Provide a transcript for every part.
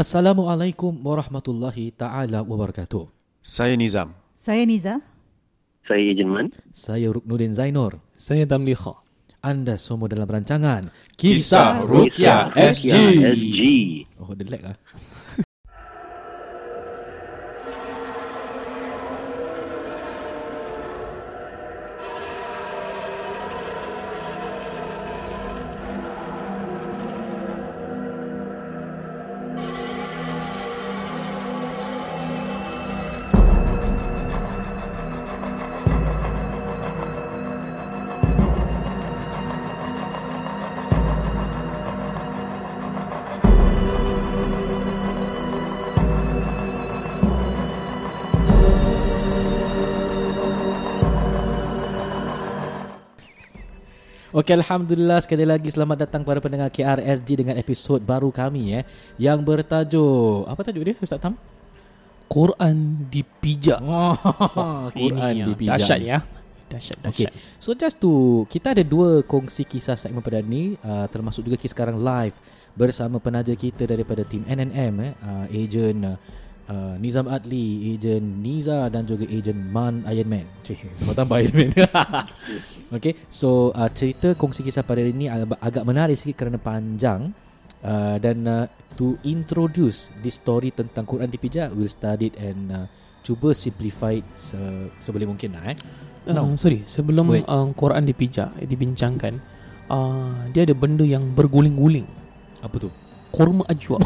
Assalamualaikum warahmatullahi taala wabarakatuh. Saya Nizam. Saya Niza. Saya Ejen Man. Saya Ruknuddin Zainur. Saya Damli Kha. Anda semua dalam rancangan Kisah Rukyah SG. SG. Oh, the lag ah. Okey Alhamdulillah sekali lagi selamat datang para pendengar KRSG dengan episod baru kami eh yang bertajuk apa tajuk dia Ustaz Tam? Quran dipijak. Oh, Quran Ini, ah, dipijak. Dahsyat ya. Dahsyat, Okey. dahsyat. So just to kita ada dua kongsi kisah segmen pada ni uh, termasuk juga kita sekarang live bersama penaja kita daripada tim NNM eh uh, ejen uh, uh, Nizam Adli, ejen Niza dan juga ejen Man Iron Man. Cik, sama tambah Iron Man. okay, so uh, cerita kongsi kisah pada hari ini agak, agak menarik sikit kerana panjang uh, dan uh, to introduce this story tentang Quran dipijak, we'll study it and uh, cuba simplify it se- seboleh mungkin lah eh. Uh, sorry, sebelum Wait. uh, Quran dipijak, dibincangkan, uh, dia ada benda yang berguling-guling. Apa tu? Kurma ajwa.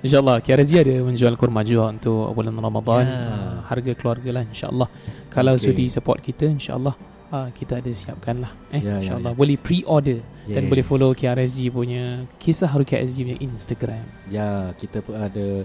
InsyaAllah KRZ ada menjual kurma ajwa untuk bulan Ramadan. Ya. uh, Harga keluarga lah insyaAllah. Kalau Okay. sudi support kita insyaAllah uh, Kita ada siapkan lah eh, Ya, ya, InsyaAllah. boleh pre-order Dan Yes. boleh follow KRSG punya Kisah Haru KRSG punya Instagram. Ya, kita pun ada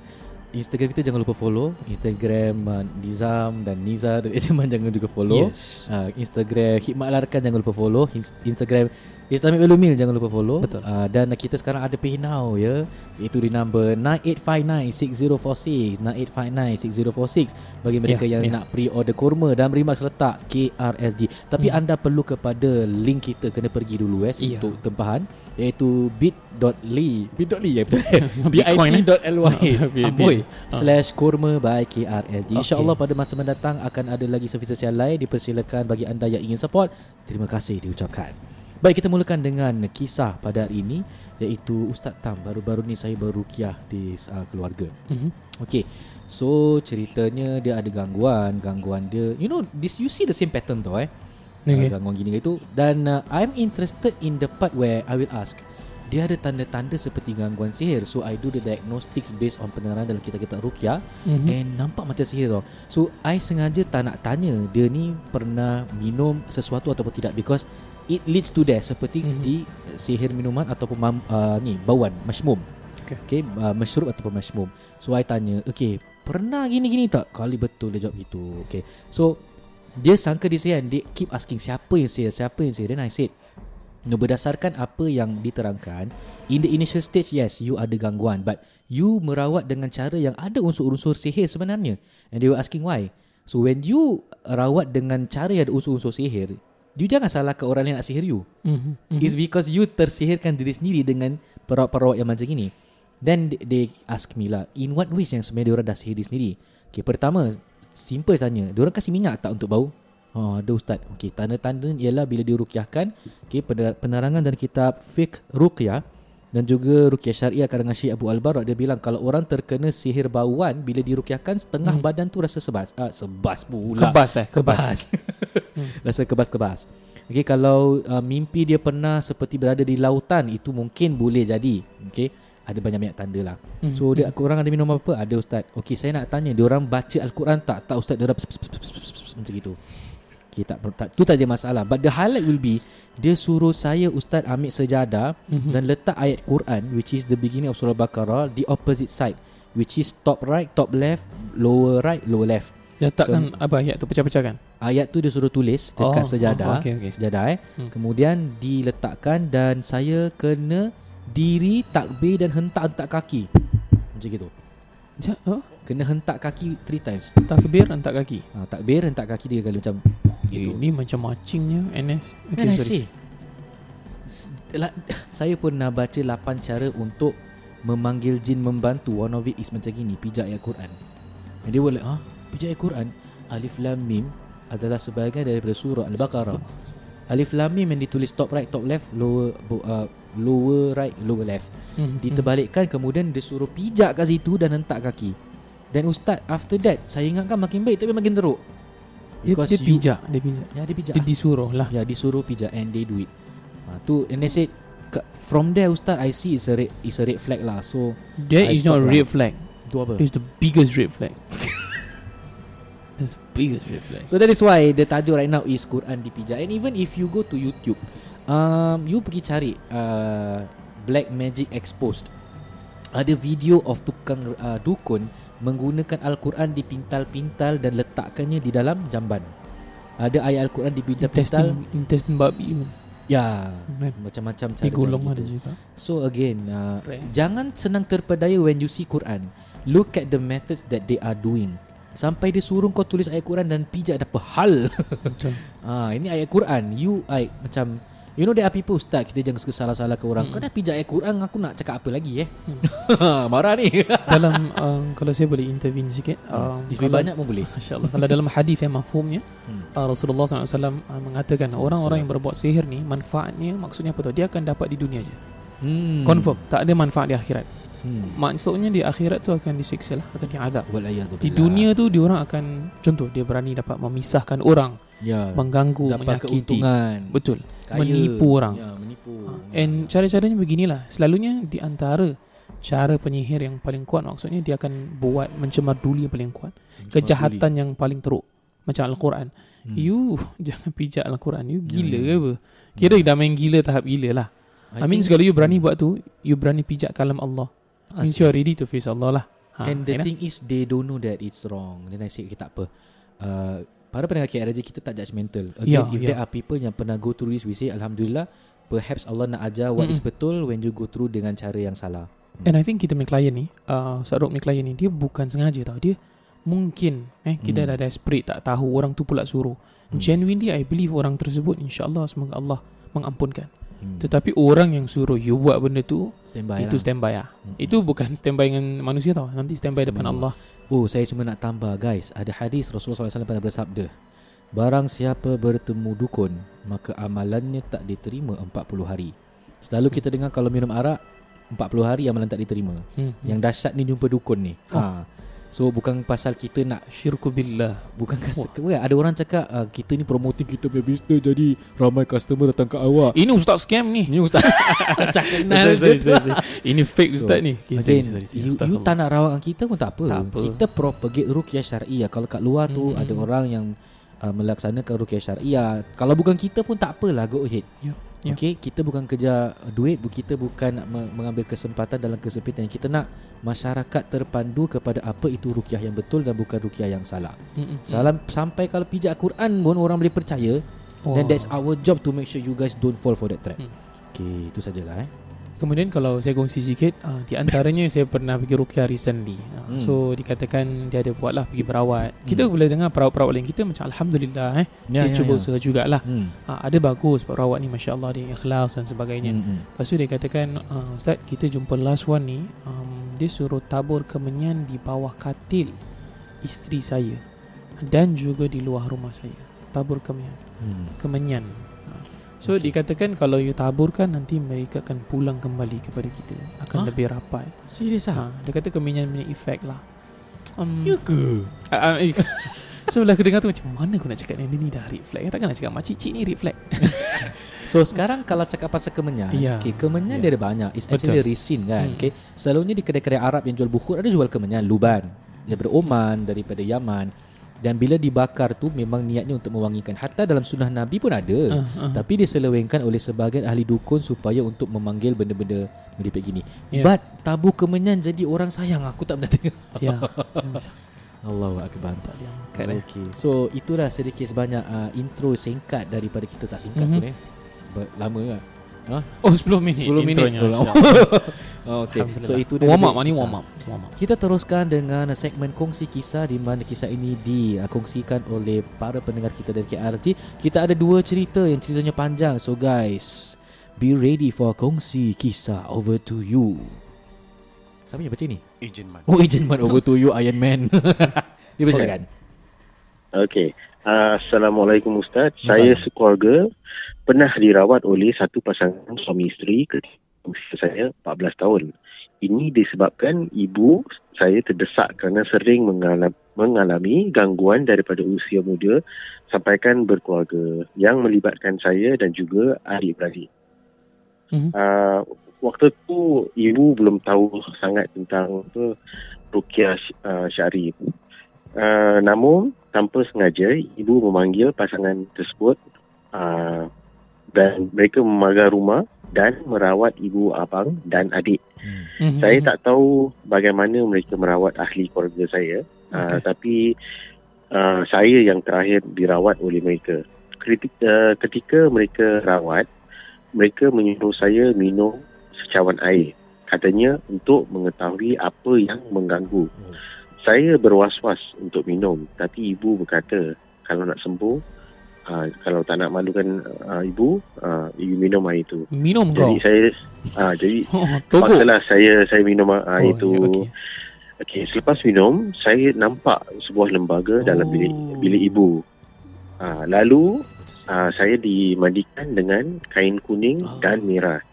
Instagram kita jangan lupa follow. Instagram uh, Nizam dan Niza dan Ejaman jangan juga follow. Yes. Uh, Instagram Hikmat Larkan jangan lupa follow. Ins- Instagram Islamic Ulumil jangan lupa follow Betul. uh, Dan kita sekarang ada pay now ya Itu di number 9859-6046 9859-6046 Bagi mereka Ya, yang ya. nak pre-order kurma Dan remarks letak KRSG Tapi Hmm. anda perlu kepada link kita Kena pergi dulu eh Ya. Untuk tempahan Iaitu bit.ly Bit.ly ya betul Bitcoin, eh? bit.ly Bit- Amboi. Slash kurma by KRSG Okay. InsyaAllah pada masa mendatang Akan ada lagi servis yang lain Dipersilakan bagi anda yang ingin support Terima kasih diucapkan Baik kita mulakan dengan kisah pada hari ini Iaitu Ustaz Tam Baru-baru ni saya berukiah di uh, keluarga mm-hmm. Okay So ceritanya dia ada gangguan Gangguan dia You know this You see the same pattern tau eh okay. Okay. Gangguan gini itu Dan uh, I'm interested in the part where I will ask Dia ada tanda-tanda seperti gangguan sihir So I do the diagnostics based on penerangan dalam kitab-kitab rukyah Mm-hmm. And nampak macam sihir tau So I sengaja tak nak tanya Dia ni pernah minum sesuatu ataupun tidak Because it leads to that Seperti Mhm. di sihir minuman Ataupun uh, ni bauan Mushroom Okay. okay uh, Mushroom ataupun mushroom So I tanya Okay Pernah gini-gini tak? Kali betul dia jawab gitu. Okay. So Dia sangka dia and Dia keep asking Siapa yang sihir Siapa yang sihir Then I said No, berdasarkan apa yang diterangkan In the initial stage Yes you ada gangguan But You merawat dengan cara yang ada unsur-unsur sihir sebenarnya. And they were asking why. So when you rawat dengan cara yang ada unsur-unsur sihir You jangan salahkan orang yang nak sihir you Mm-hmm. mm-hmm. It's because you tersihirkan diri sendiri dengan perawat-perawat yang macam ini. Then they, they ask me lah, in what ways yang sebenarnya diorang dah sihir diri sendiri? Okay, pertama, simple tanya, diorang kasih minyak tak untuk bau? Oh, ada ustaz. Okay, tanda-tanda ialah bila dia rukyahkan, okay, pener- penerangan dan kitab fiqh rukyah dan juga rukyah syariah karangan Syekh Abu Al-Barak dia bilang kalau orang terkena sihir bauan bila dirukyahkan setengah hmm. badan tu rasa sebas. Ah, sebas pula. Kebas eh Kebas. Rasa kebas-kebas. Okey kalau uh, mimpi dia pernah seperti berada di lautan itu mungkin boleh jadi. Okey. Ada banyak-banyak tanda lah. Hmm, So dia korang ada minum apa? Ada ustaz. Okey saya nak tanya dia orang baca al-Quran tak? Tak ustaz dia orang pss, pss, pss, pss, pss, pss, macam gitu. Okey tak, tak tu tak ada masalah. But the highlight will be dia suruh saya ustaz ambil sejadah Mhm. dan letak ayat Quran which is the beginning of surah Baqarah the opposite side which is top right, top left, lower right, lower left. Letakkan apa ayat tu pecah-pecah kan Ayat tu dia suruh tulis dekat Oh, sejadah. oh, okey, okey. Sejadah eh. Hmm. Kemudian diletakkan dan saya kena diri takbir dan hentak-hentak kaki. Macam gitu. Ja- oh, Kena hentak kaki three times. Takbir hentak kaki? Ha, takbir hentak kaki tiga kali macam Eh, gitu. Ini macam macingnya NS Kan I say Lah, Saya pun nak baca 8 cara untuk memanggil jin membantu. One of it is macam gini pijak ayat Quran. And they were like ah pijak ayat Quran alif lam mim adalah sebahagian daripada surah al-baqarah. Alif lam mim yang ditulis top right top left lower uh, lower right lower left. Hmm, diterbalikkan kemudian dia suruh pijak kat situ dan hentak kaki dan ustaz after that saya ingatkan makin baik tapi makin teruk Dia, because dia you- pijak Dia pijak ya dia pijak Dia disuruh lah Ya disuruh pijak and they do it. Ha, tu and they said "Ka- from there ustaz I see it's a red it's a red flag lah. So That I is not a red flag tu apa? It's the biggest red flag That's the biggest red flag So that is why the tajuk right now is Quran dipijak. And even if you go to YouTube, um, you pergi cari uh, Black Magic Exposed. Ada video of tukang uh, dukun menggunakan Al-Quran dipintal-pintal dan letakkannya di dalam jamban. Ada ayat Al-Quran dipintal-pintal. Intestine babi pun Ya, Kan? macam-macam cara Digolong ada juga So again, uh, Right. jangan senang terpedaya when you see Quran. Look at the methods that they are doing. Sampai dia suruh kau tulis ayat Quran dan pijak dah hal. Betul ah, ini ayat Quran. You like macam You know there are people Ustaz Kita jangan suka salah-salah ke orang. Mm. Kau dah pijak ayat Quran Aku nak cakap apa lagi eh? Mm. Marah ni. Dalam um, Kalau saya boleh intervene sikit um, If kalau, banyak pun boleh. Masya Allah Kalau dalam hadis yang mafhumnya Hmm. uh, Rasulullah SAW uh, mengatakan Orang-orang yang berbuat sihir ni Manfaatnya Maksudnya apa tu? Dia akan dapat di dunia je hmm. Confirm. Tak ada manfaat di akhirat hmm. Maksudnya di akhirat tu akan disiksa lah Akan diazab. Walayadu Di dunia tu Diorang akan Contoh dia berani dapat memisahkan orang ya, Mengganggu Dapat Menyakiti. keuntungan. Betul. Kaya. Menipu orang. ya, Menipu. Ha, And cara-caranya beginilah. Selalunya di antara Cara penyihir yang paling kuat Maksudnya dia akan buat Mencemar duli yang paling kuat. Kejahatan yang paling teruk Macam Al-Quran. Hmm. You Jangan pijak Al-Quran. You gila ke apa? Kira dah main gila tahap gila lah. I, mean think- kalau you berani buat tu You berani pijak kalam Allah Means Asyik. you are ready to face Allah lah ha, And the thing is They don't know that it's wrong Then I say okay, tak apa uh, Para pendengar KRJ Kita tak judgemental Again Ya, if ya. there are people Yang pernah go through this We say Alhamdulillah Perhaps Allah nak ajar What is Mm-mm. betul When you go through Dengan cara yang salah And I think kita punya klien ni uh, Ustaz Rob punya klien ni Dia bukan sengaja tau Dia mungkin eh Kita Hmm. dah desperate Tak tahu orang tu pula suruh Hmm. Genuinely I believe orang tersebut InsyaAllah semoga Allah mengampunkan hmm. Tetapi orang yang suruh You buat benda tu Standby Itu lah standby lah Hmm. Itu bukan standby dengan manusia tau Nanti standby depan Sebenarnya. Allah Oh saya cuma nak tambah guys Ada hadis Rasulullah SAW pernah bersabda Barang siapa bertemu dukun Maka amalannya tak diterima 40 hari Selalu kita dengar kalau minum arak 40 hari amalan tak diterima hmm. Yang dahsyat ni jumpa dukun ni Oh. ha. So bukan pasal kita nak Syirku billah Bukan kas- Wah. Ada orang cakap uh, Kita ni promoting kita punya business Jadi ramai customer datang ke awak Ini ustaz scam ni Ni ustaz Macam kenal sorry, sorry, sorry. Ini fake So, ustaz ni okay, Again, sorry, sorry, sorry. you, you tak nak rawat dengan kita pun tak apa. Tak apa. Kita propagate rukyah syariah. Kalau kat luar tu Hmm. ada orang yang uh, melaksanakan rukyah syariah. Kalau bukan kita pun tak apalah go ahead. Ya, ya. Okay, kita bukan kejar duit, kita bukan nak me- mengambil kesempatan dalam kesempitan. Kita nak masyarakat terpandu kepada apa itu rukyah yang betul dan bukan rukyah yang salah. Mm-mm. Salam sampai kalau pijak Quran pun orang boleh percaya, Wah. then that's our job to make sure you guys don't fall for that trap. Hmm. Okay, itu sajalah eh. Kemudian kalau saya kongsi sikit uh, Di antaranya saya pernah pergi Rukia recently uh, Hmm. So dikatakan dia ada buat lah pergi berawat Kita Hmm. boleh dengar perawat-perawat lain kita Macam Alhamdulillah eh Ya, Dia cuba usaha jugalah Hmm. uh, Ada bagus perawat ni Masya Allah dia ikhlas dan sebagainya Hmm. hmm. Lepas tu dia katakan uh, Ustaz kita jumpa last one ni um, Dia suruh tabur kemenyan di bawah katil Isteri saya Dan juga di luar rumah saya Tabur kemenyan Hmm. Kemenyan. So Okey. dikatakan kalau you taburkan nanti mereka akan pulang kembali kepada kita akan Hah? lebih rapat. Serius ah? Ha, dia kata kemenyan punya efek lah. Um, Ya ke? uh, uh, eh, so bila aku dengar tu macam mana aku nak cakap ni ni dah red flag. Takkan nak cakap makcik cik ni flag. So sekarang kalau cakap pasal kemenyan Ya. okay, Kemenyan Ya. dia ada banyak It's actually Betul. resin kan Hmm. okay. Selalunya di kedai-kedai Arab yang jual bukhur Ada jual kemenyan Luban Daripada Oman Daripada Yaman Dan bila dibakar tu Memang niatnya untuk mewangikan Hatta dalam sunnah Nabi pun ada Uh, uh. Tapi diselewengkan oleh sebahagian ahli dukun Supaya untuk memanggil benda-benda Meripik gini Ya. But tabu kemenyan jadi orang sayang Aku tak pernah dengar ya, macam bisa. Allahu Akbar Tak diangkat eh. Okay. So itulah sedikit sebanyak uh, intro singkat daripada kita tak singkat Mhm. pun eh. Ber- lama kan? Oh 10 minit 10 minit. Oh, lama. Oh, okay. So itu dia warm up ni warm up. Warm up. Kita teruskan dengan segmen kongsi kisah di mana kisah ini dikongsikan oleh para pendengar kita dari KRT. Kita ada dua cerita yang ceritanya panjang. So guys, be ready for kongsi kisah over to you. Siapa yang baca ni? Ejen Man. Oh, Agent Man over to you Iron Man. Dia bersilakan. Okey. Uh, Assalamualaikum Ustaz. Saya sekeluarga pernah dirawat oleh satu pasangan suami isteri ketika usia saya 14 tahun. Ini disebabkan ibu saya terdesak kerana sering mengalami, mengalami gangguan daripada usia muda sampaikan berkeluarga yang melibatkan saya dan juga adik-beradik. Mhm. Uh, waktu tu ibu belum tahu sangat tentang apa rukyah uh, syar'i. Uh, namun tanpa sengaja ibu memanggil pasangan tersebut uh, dan mereka memagar rumah dan merawat ibu abang dan adik. Hmm. Mhm. Saya tak tahu bagaimana mereka merawat ahli keluarga saya, uh, Okey. tapi uh, saya yang terakhir dirawat oleh mereka. Ketika, uh, ketika mereka rawat, mereka menyuruh saya minum secawan air. Katanya untuk mengetahui apa yang mengganggu. Oh. Saya berwas-was untuk minum, tapi ibu berkata kalau nak sembuh, uh, kalau tak nak malukan uh, ibu, uh, you minum air itu. Minum kau. Jadi saya, uh, jadi Oh, togok. Paksalah saya saya minum air Oh, itu. ya, okey. Okey, selepas minum, saya nampak sebuah lembaga dalam bilik Oh. bilik ibu. Uh, lalu uh, saya dimandikan dengan kain kuning Oh. dan merah.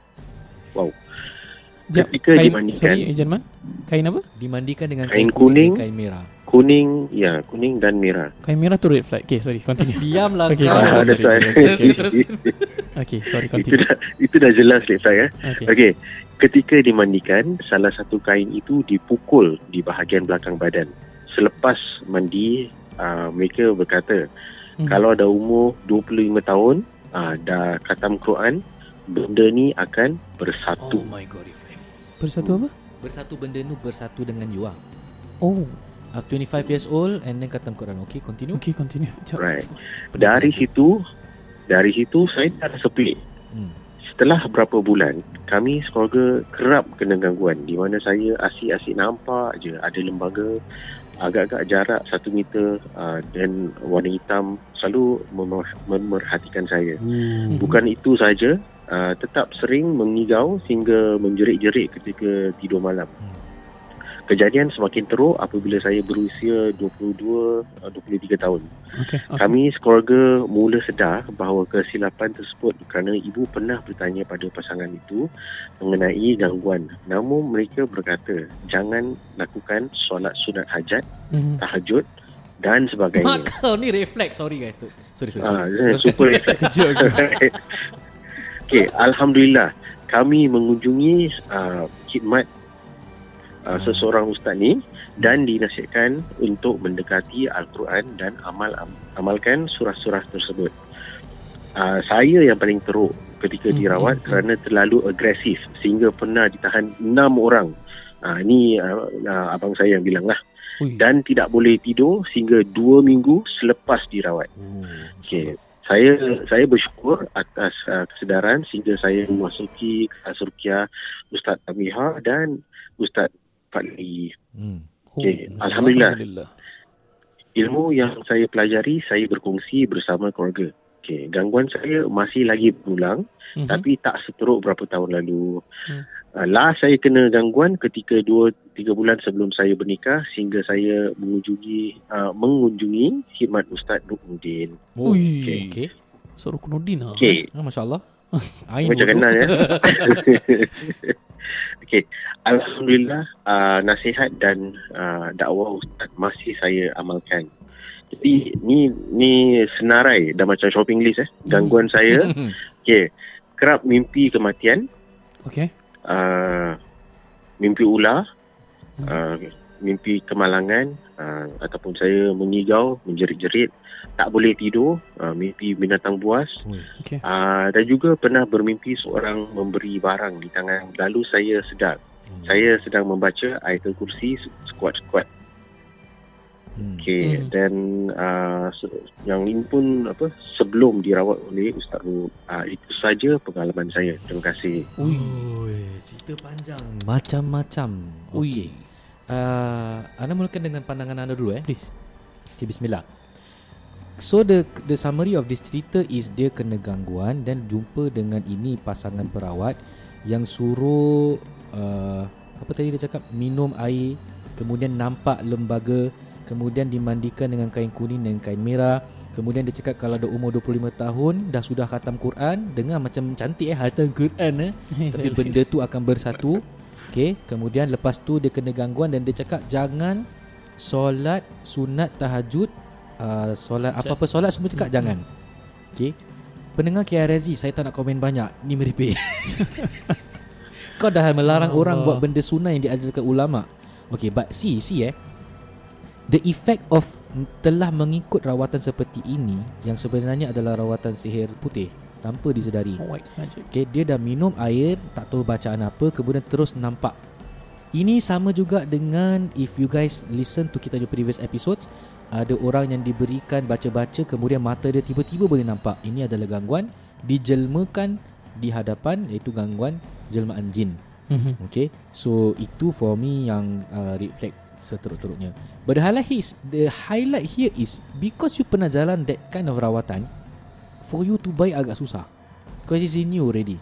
Jap, ketika kain, dimandikan- Sorry, Agent Man. Kain apa? Dimandikan dengan Kain kain, kuning, kuning. kain merah. Kuning, ya, kuning dan merah. Kain merah tu red flag. Okay, sorry, continue. Diamlah Okey, kau. sorry, Ah, sorry, sorry, sorry. Okay, terus. Okay, sorry, itu continue. dah itu dah jelas Lek saya. Okay. Okey, ketika dimandikan, salah satu kain itu dipukul di bahagian belakang badan. Selepas mandi, uh, mereka berkata, Hmm. Kalau dah umur 25 tahun, uh, dah khatam Quran, benda ni akan Oh bersatu. my god, reflect. Bersatu apa? Bersatu benda tu bersatu dengan you ah. Oh, Uh, 25 years old and then khatam Quran. Okay, continue. okay, continue. Jap. Right. Dari situ, dari situ saya dah rasa pelik. Hmm. Setelah berapa bulan, kami sekeluarga kerap kena gangguan di mana saya asyik-asyik nampak je ada lembaga agak-agak jarak satu meter uh, dan warna hitam selalu memer- memerhatikan saya. Hmm. Bukan itu saja, uh, tetap sering mengigau sehingga menjerit-jerit ketika tidur malam. Hmm. Kejadian semakin teruk apabila saya berusia 22 uh, 23 tahun. Okay, okay. Kami sekeluarga mula sedar bahawa kesilapan tersebut kerana ibu pernah bertanya pada pasangan itu mengenai gangguan. Namun mereka berkata jangan lakukan solat sunat hajat, Mhm. tahajud dan sebagainya. Mak kau ni reflect. Sorry guys. Tu. Sorry, sorry. Ah, sorry. super reflect. Okey, alhamdulillah kami mengunjungi uh, khidmat uh, seseorang ustaz ni dan dinasihatkan untuk mendekati al-Quran dan amal am, amalkan surah-surah tersebut. Uh, saya yang paling teruk ketika Hmm, dirawat hmm, kerana terlalu agresif sehingga pernah ditahan enam orang. Uh, ini uh, uh, abang saya yang bilang lah. Dan tidak boleh tidur sehingga dua minggu selepas dirawat. Oh, Okey. Saya saya bersyukur atas uh, kesedaran sehingga saya memasuki kelas Ustaz Tamiha dan Ustaz Fadli. Hmm. Oh, Okey, masya Alhamdulillah. Alhamdulillah. Ilmu yang saya pelajari saya berkongsi bersama keluarga. Okey, gangguan saya masih lagi berulang Mhm. tapi tak seteruk berapa tahun lalu. Hmm. Uh, last saya kena gangguan ketika 2 3 bulan sebelum saya bernikah sehingga saya mengunjungi uh, mengunjungi khidmat Ustaz Nurdin. Oh, Ui. okay. okay. So, Rukunuddin lah. Okey, Ah, Masya Allah. Ain Macam bodoh. kenal ya. Okey, alhamdulillah uh, nasihat dan uh, dakwah ustaz masih saya amalkan. Jadi ni ni senarai dah macam shopping list eh. Gangguan saya, Hmm. okey, kerap mimpi kematian, Okay. Uh, mimpi ular, uh, mimpi kemalangan uh, ataupun saya mengigau, menjerit-jerit, tak boleh tidur, uh, mimpi binatang buas, Ui. Uh, dan juga pernah bermimpi seorang memberi barang di tangan. Lalu saya sedar. Hmm. Saya sedang membaca ayatul kursi sekuat-sekuat. Hmm. Okay. Hmm. Dan uh, yang ini pun apa sebelum dirawat oleh Ustaz Ru. Uh, itu saja pengalaman saya. Terima kasih. Ui. Cerita panjang macam-macam. Okey. Uh, anda mulakan dengan pandangan anda dulu eh. Please. Okay, bismillah. So the the summary of this cerita is dia kena gangguan dan jumpa dengan ini pasangan perawat yang suruh uh, apa tadi dia cakap minum air kemudian nampak lembaga kemudian dimandikan dengan kain kuning dan kain merah. Kemudian dia cakap kalau ada umur 25 tahun dah sudah khatam Quran dengar macam cantik eh khatam Quran eh. Tapi benda tu akan bersatu. Okey kemudian lepas tu dia kena gangguan dan dia cakap jangan solat sunat tahajud uh, solat apa-apa solat semua cakap jangan. Okey. Pendengar KRZ saya tak nak komen banyak. Ni meripik. Kau dah melarang Allah. orang buat benda sunnah yang diajarkan ulama. Okey but see see eh the effect of telah mengikut rawatan seperti ini yang sebenarnya adalah rawatan sihir putih tanpa disedari White magic. Okay, dia dah minum air, tak tahu bacaan apa, kemudian terus nampak. Ini sama juga dengan if you guys listen to kita punya previous episodes, ada orang yang diberikan baca-baca kemudian mata dia tiba-tiba boleh nampak. Ini adalah gangguan dijelmakan di hadapan iaitu gangguan jelmaan jin. Mhm. Okay, so itu for me yang uh, reflect seteruk-teruknya. But the highlight is the highlight here is because you pernah jalan that kind of rawatan, for you to buy agak susah. Because it's in you already.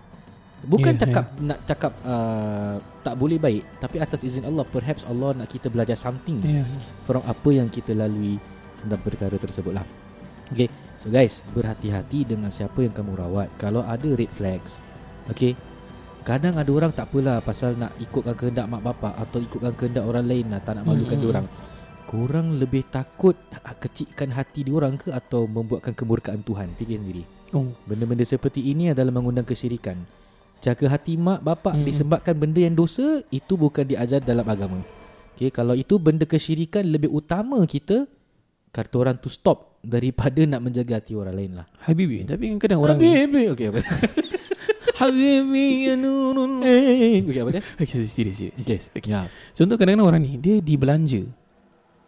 Bukan yeah, cakap yeah. nak cakap uh, tak boleh baik, tapi atas izin Allah, perhaps Allah nak kita belajar something Yeah. from apa yang kita lalui tentang perkara tersebut lah. Okay, so guys, berhati-hati dengan siapa yang kamu rawat. Kalau ada red flags, okay, kadang ada orang tak apalah pasal nak ikutkan kehendak mak bapak atau ikutkan kehendak orang lain lah, tak nak malukan Mm-mm. mm orang. Korang lebih takut kecikkan hati diorang ke atau membuatkan kemurkaan Tuhan? Fikir sendiri. Oh. Benda-benda seperti ini adalah mengundang kesyirikan. Jaga hati mak bapak Mm-mm. mm. disebabkan benda yang dosa itu bukan diajar dalam agama. Okay, kalau itu benda kesyirikan lebih utama kita kata orang tu stop daripada nak menjaga hati orang lain lah. Habibi. Tapi kadang orang ni. Habib, okay apa? Habibi ya nurun. Eh, okay apa dia? Okay, serius, serius. Okay, okay. Ya. Contoh kadang-kadang orang ni dia dibelanja.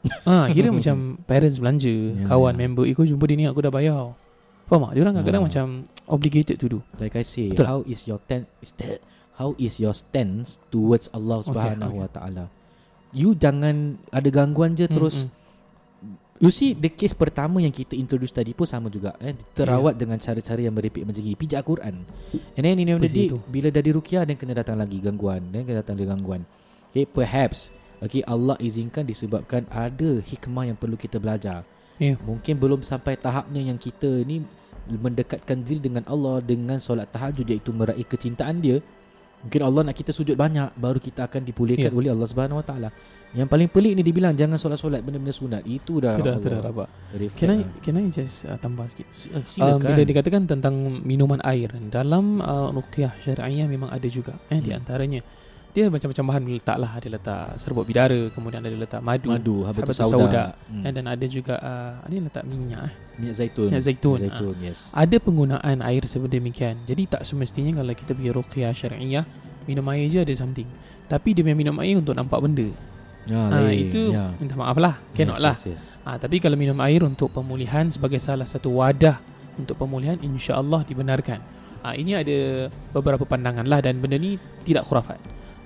ah, kira macam parents belanja, Ya, kawan ya. member, eh kau jumpa dia ni aku dah bayar. Faham tak? Dia orang kadang-kadang Ah. macam obligated to do. Like I say, Betul. how is your ten is that how is your stance towards Allah Subhanahu okay. Wa Taala? You jangan ada gangguan je terus Mm-mm. You see the case pertama yang kita introduce tadi pun sama juga eh terawat dengan cara-cara yang merepek macam ni pijak Quran. And then in the day bila dah diruqyah dan kena datang lagi gangguan dan kena datang lagi gangguan. Okay perhaps okay Allah izinkan disebabkan ada hikmah yang perlu kita belajar. Ya. Mungkin belum sampai tahapnya yang kita ni mendekatkan diri dengan Allah dengan solat tahajud iaitu meraih kecintaan dia. Mungkin Allah nak kita sujud banyak baru kita akan dipulihkan Ya. oleh Allah Subhanahu Wa Taala. Yang paling pelik ni dibilang jangan solat-solat benda-benda sunat. Itu dah Itu dah, Allah rabak. reflect Can I, can I just uh, tambah sikit? Si- uh, Um, Silakan. bila dikatakan tentang minuman air dalam uh, ruqyah syariah memang ada juga eh di Hmm. antaranya dia macam-macam bahan letak lah ada letak serbuk bidara kemudian ada letak madu, madu, habatus sauda, sauda. Hmm. dan ada juga uh, ada letak minyak eh. minyak zaitun. Minyak zaitun, Minyak zaitun, yes. Ada penggunaan air sedemikian. Jadi tak semestinya kalau kita pergi ruqyah syariah minum air je ada something. Tapi dia minum air untuk nampak benda. Ya, Ha, lain. itu ya. minta maaf lah. Cannot yes, lah. Yes, yes. Ha, tapi kalau minum air untuk pemulihan sebagai salah satu wadah untuk pemulihan insya-Allah dibenarkan. Ha, ini ada beberapa pandangan lah dan benda ni tidak khurafat.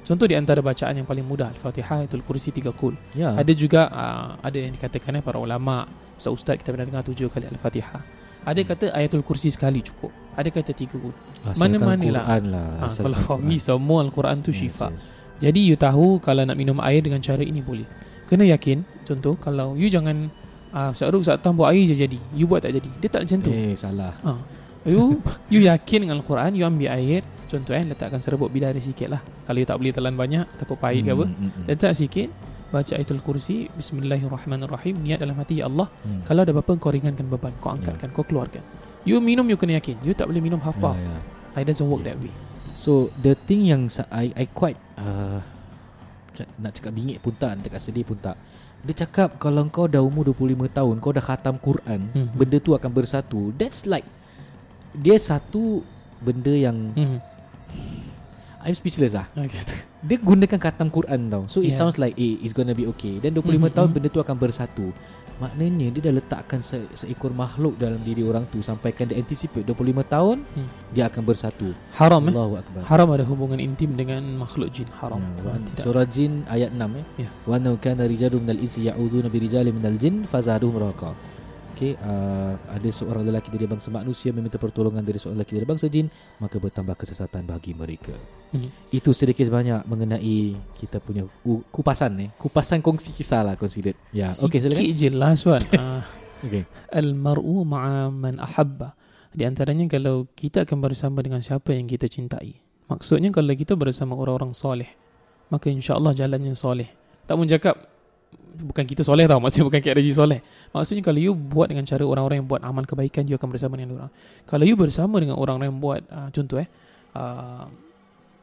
Contoh di antara bacaan yang paling mudah Al-Fatihah Ayatul Kursi tiga kul. Ya. Ada juga uh, ada yang dikatakan eh, para ulama, ustaz-ustaz kita pernah dengar tujuh kali Al-Fatihah. Ada yang kata Ayatul Kursi sekali cukup. Ada kata tiga kul. Asalkan mana-mana lah. Lah. Ha, kalau me semua Al-Quran tu Yes, syifa. yes. Jadi you tahu kalau nak minum air dengan cara ini boleh. Kena yakin, contoh kalau you jangan ah uh, Ustaz Tam buat air je jadi. You buat tak jadi. Dia tak macam tu. Eh, salah. Ha. You you yakin dengan Al-Quran, you ambil air, contoh eh letakkan serbuk bidara sikit lah. Kalau you tak boleh telan banyak, takut pahit ke apa. Hmm, hmm, hmm. Letak sikit, baca ayatul kursi, bismillahirrahmanirrahim, niat dalam hati ya Allah. Hmm. Kalau ada apa-apa kau ringankan beban, kau angkatkan, kau keluarkan. You minum you kena yakin. You tak boleh minum half-half. ya. It doesn't work that way. So the thing yang I I quite uh, nak cakap bingit pun tak, nak cakap sedih pun tak. Dia cakap kalau kau dah umur 25 tahun, kau dah khatam Quran, Hmm. benda tu akan bersatu. That's like dia satu benda yang Hmm. I'm speechless lah. Okay. Dia gunakan khatam Quran tau. So it Yeah. sounds like eh it's gonna be okay. Dan 25 Mhm, tahun mhm. benda tu akan bersatu. Maknanya dia dah letakkan se- seekor makhluk dalam diri orang tu sampaikan dia anticipate 25 tahun Hmm. dia akan bersatu. Haram eh? Allahu akbar. Haram ada hubungan intim dengan makhluk jin haram. Ya. Surah Jin ayat 6 eh. Ya. Wa annahu kana rijalun minal insi ya'uduna bi rijalin minal jin fazaduhum raqa. Okey uh, ada seorang lelaki dari bangsa manusia meminta pertolongan dari seorang lelaki dari bangsa jin maka bertambah kesesatan bagi mereka Hmm. itu sedikit sebanyak mengenai kita punya kupasan eh kupasan kongsi kisah lah considered ya okey silakan Sikit je last one. Ah, okey Al-mar'u ma'a man ahabba. Di antaranya kalau kita akan bersama dengan siapa yang kita cintai. Maksudnya kalau kita bersama orang-orang soleh, maka insya-Allah jalannya soleh. Tak pun cakap bukan kita soleh tau, maksudnya bukan KRG soleh. Maksudnya kalau you buat dengan cara orang-orang yang buat amal kebaikan, you akan bersama dengan orang. Kalau you bersama dengan orang-orang yang buat uh, contoh eh uh,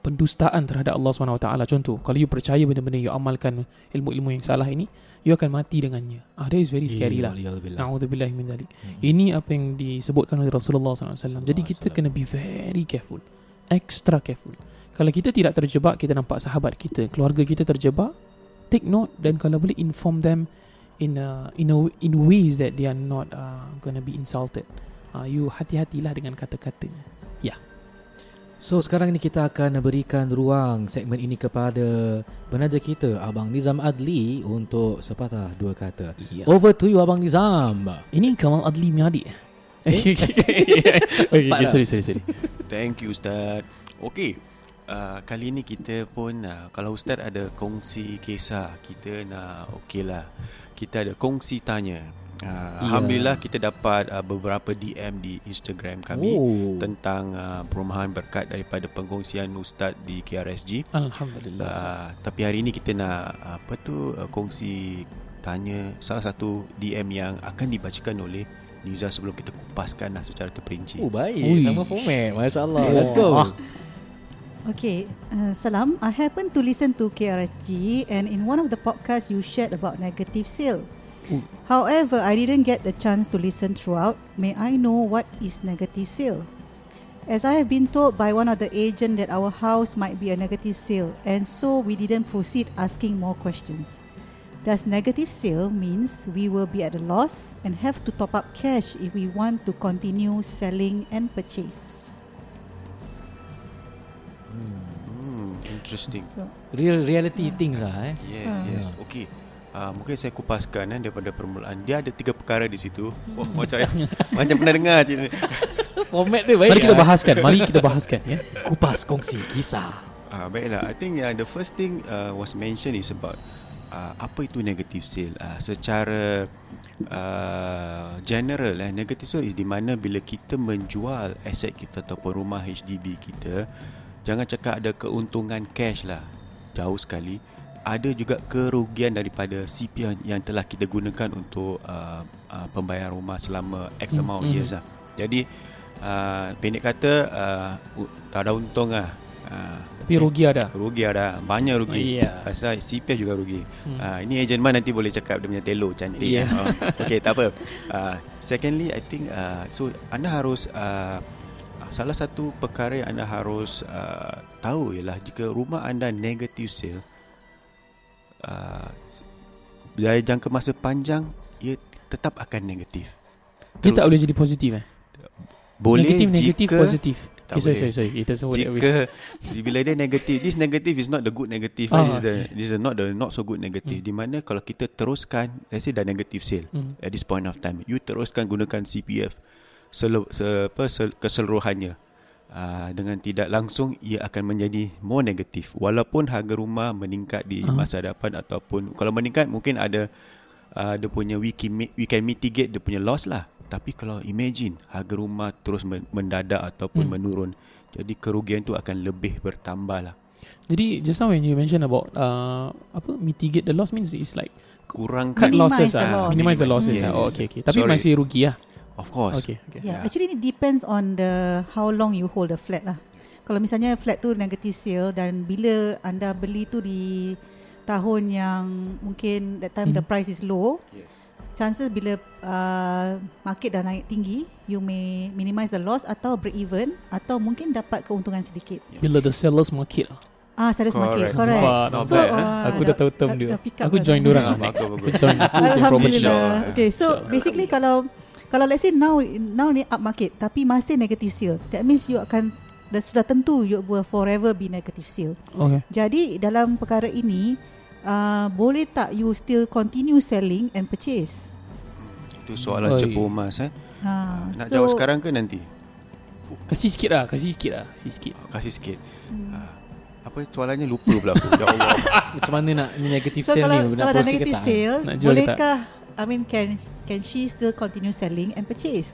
pendustaan terhadap Allah SWT contoh kalau you percaya benda-benda you amalkan ilmu-ilmu yang salah ini you akan mati dengannya ah that is very scary lah. Na'udzubillah min dhalik. Hmm. Ini apa yang disebutkan oleh Rasulullah SAW. Jadi kita kena be very careful. Extra careful. Kalau kita tidak terjebak, kita nampak sahabat kita, keluarga kita terjebak, take note dan kalau boleh inform them in a, in a, in ways that they are not uh, gonna be insulted. Uh, you hati-hatilah dengan kata-katanya. So sekarang ni kita akan berikan ruang segmen ini kepada penaja kita Abang Nizam Adli untuk sepatah dua kata. Yeah. Over to you Abang Nizam. Ini Kamal Adli punya adik. okay, okay, lah. sorry, sorry, sorry. Thank you Ustaz. Okey. Uh, kali ni kita pun uh, kalau Ustaz ada kongsi kisah, kita nak okey lah. Kita ada kongsi tanya. Uh, Ya. Alhamdulillah kita dapat uh, beberapa DM di Instagram kami Oh. tentang uh, perumahan berkat daripada pengkongsian Ustaz di KRSG. Alhamdulillah. Uh, tapi hari ini kita nak apa tu uh, kongsi tanya salah satu DM yang akan dibacakan oleh Niza sebelum kita kupaskan lah secara terperinci. Oh baik, Ui. sama format. Masya-Allah. Oh. Let's go. Ah. Okay, uh, salam. I happened to listen to KRSG and in one of the podcasts you shared about negative sale. However, I didn't get the chance to listen throughout. May I know what is negative sale? As I have been told by one of the agent that our house might be a negative sale and so we didn't proceed asking more questions. Does negative sale means we will be at a loss and have to top up cash if we want to continue selling and purchase? Interesting. So, Real reality things lah eh. Yes, yes. Okey. Uh, mungkin saya kupaskan eh, daripada permulaan. Dia ada tiga perkara di situ. Oh, macam macam pernah dengar cerita ni. Format dia baik. Mari kita ah. bahaskan. Mari kita bahaskan ya. kupas kongsi kisah. Uh, baiklah. I think uh, the first thing uh, was mentioned is about uh, apa itu negative sale. Uh, secara uh, general eh, negative sale is di mana bila kita menjual aset kita ataupun rumah HDB kita, jangan cakap ada keuntungan cash lah. Jauh sekali. Ada juga kerugian daripada CP yang, telah kita gunakan untuk uh, uh, pembayaran rumah selama X Hmm, amount hmm. years lah. Jadi uh, pendek kata uh, tak ada untung lah. Uh, Tapi rugi ada. Rugi ada Banyak rugi Oh, iya. Pasal CPF juga rugi Hmm. uh, Ini ejen man nanti boleh cakap Dia punya telo cantik Yeah. yeah. uh, Okay tak apa uh, Secondly I think uh, So anda harus uh, Salah satu perkara yang anda harus uh, Tahu ialah Jika rumah anda negative sale uh, Dari jangka masa panjang Ia tetap akan negatif Dia tak boleh jadi positif eh. Boleh negatif, negatif, positif. Tak Okay, sorry, sorry, sorry. Sebut that way. Jika bila dia negatif, this negative is not the good negative. Ah, this is the this is not the not so good negative. Hmm. Di mana kalau kita teruskan, let's say dah negative sale Hmm. at this point of time, you teruskan gunakan CPF selu, se, apa, sel, keseluruhannya. Uh, dengan tidak langsung ia akan menjadi more negatif walaupun harga rumah meningkat di Ah. masa hadapan ataupun kalau meningkat mungkin ada uh, dia punya we can, mi- we can mitigate dia punya loss lah tapi kalau imagine harga rumah terus men- mendadak ataupun Hmm. menurun jadi kerugian tu akan lebih bertambah lah Jadi just now when you mention about uh, apa mitigate the loss means it's like kurangkan Minimize losses the ah, minimize the losses Yes. ah. Oh, okay okay. Tapi Sorry. masih rugi lah. Of course Okay okay. Yeah, Yeah. actually it depends on the how long you hold the flat lah. Kalau misalnya flat tu negative sale dan bila anda beli tu di tahun yang mungkin that time Hmm. the price is low, yes. chances bila uh, market dah naik tinggi, you may minimize the loss atau break even atau mungkin dapat keuntungan sedikit. Bila the sellers market lah. Ah, sellers market, Correct. correct. Wah, not So, bad, ah. uh, Aku dah tahu term dah- dia. Aku dah. join diorang ah Bagus, next. bagus. Aku join aku join property. Alhamdulillah. Okay, so basically kalau kalau let's say now now ni up market tapi masih negative sale, that means you akan dah sudah tentu you will forever be negative sale. Okay. Jadi dalam perkara ini uh, boleh tak you still continue selling and purchase? Itu soalan Oi. cepu emas eh. Ha, Nak jawab sekarang ke nanti? Kasih sikit lah Kasih sikit lah Kasih sikit Kasih sikit. Hmm. Ah, apa soalannya lupa pula aku. Ya Allah. Macam mana nak negative So sale kalau, ni? Nak kalau dah negative tak? sale, bolehkah I mean can can she still continue selling and purchase?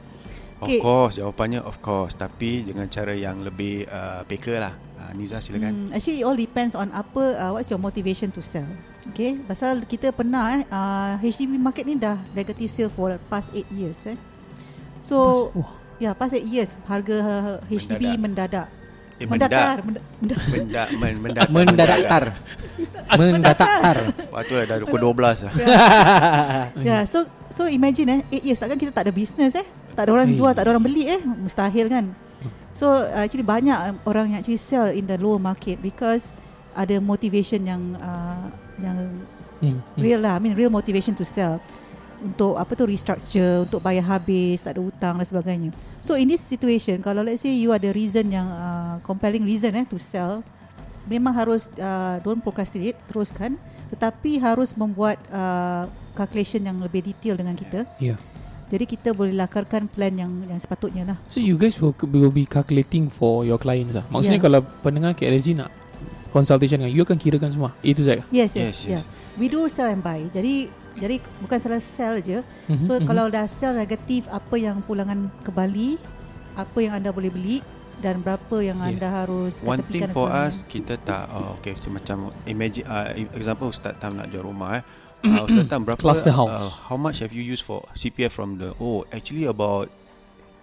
Of Okay. course, jawapannya of course. Tapi dengan cara yang lebih uh, peka lah. Uh, Niza silakan. Hmm, actually it all depends on apa uh, what's your motivation to sell. Okay, pasal kita pernah eh uh, HDB market ni dah negative sale for past 8 years eh. So Pas- ya yeah, past 8 years harga HDB mendadak. Eh, Mendatar, mendak. mendak, mendak. Mendak, men, mendak. Mendadaktar. Mendadaktar. Waktu dah pukul 12 lah. Yeah, so so imagine eh 8 years takkan kita tak ada business eh. Tak ada orang Eh. jual, tak ada orang beli eh. Mustahil kan. So uh, actually banyak um, orang yang actually sell in the lower market because ada motivation yang uh, yang hmm. hmm. real lah. I mean real motivation to sell. Untuk apa tu restructure, untuk bayar habis, tak ada hutang dan sebagainya. So in this situation, kalau let's say you ada reason yang uh, compelling reason eh to sell, memang harus uh, don't procrastinate, teruskan. Tetapi harus membuat uh, calculation yang lebih detail dengan kita. Yeah Jadi kita boleh lakarkan plan yang yang sepatutnya lah. So you guys will, will be calculating for your clients lah Maksudnya Yeah. kalau pendengar KRZ nak Consultation dengan You akan kirakan semua A to Z Yes, Yes, yes, yes. yeah. We do sell and buy. Jadi jadi bukan salah sell je. Mhm, So mhm. kalau dah sell negatif apa yang pulangan kembali, apa yang anda boleh beli dan berapa yang Yeah. anda harus One thing for sebagainya. us kita tak oh, okay so macam imagine uh, example Ustaz Tam nak jual rumah eh. Uh, Ustaz Tam berapa Cluster uh, house. how much have you used for CPF from the oh actually about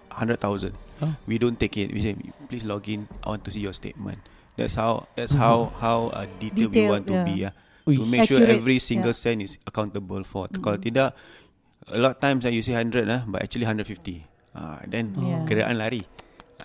100,000. Oh. We don't take it. We say please log in. I want to see your statement. That's how that's how how uh, detailed we Detailed, want to yeah. be uh, Ui. to make sure Accurate, every single yeah. cent is accountable for. Mm. Kalau tidak a lot of times uh, you say 100 ah but actually 150. Uh, then Yeah. kerajaan lari.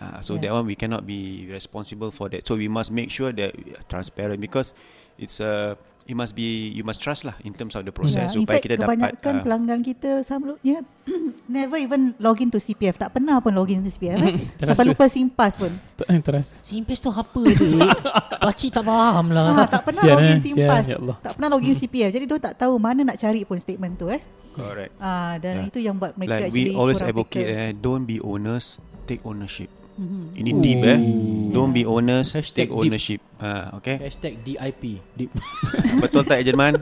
Uh, so Yeah. that one we cannot be responsible for that. So we must make sure that we are transparent because it's a it must be you must trust lah in terms of the process in supaya fact, kita dapat kebanyakan uh, pelanggan kita sebelumnya never even login to CPF. Tak pernah pun login to CPF. eh. Terasa. Sampai lupa simpas pun. Tak- eh, Terasa Simpes tu apa dik? Pakcik tak faham lah. Ah, tak pernah Sian, login eh? simpas. Sian, ya Allah. Tak pernah login CPF. Jadi dia tak tahu mana nak cari pun statement tu eh. correct. Ah dan Yeah. itu yang buat mereka Like actually we always advocate eh don't be owners, take ownership. Mhm. Ini deep eh. Ooh. Don't be owners, Hashtag take deep. ownership. Ah, okay. Hashtag DIP. Deep. Betul tak Ejen Man?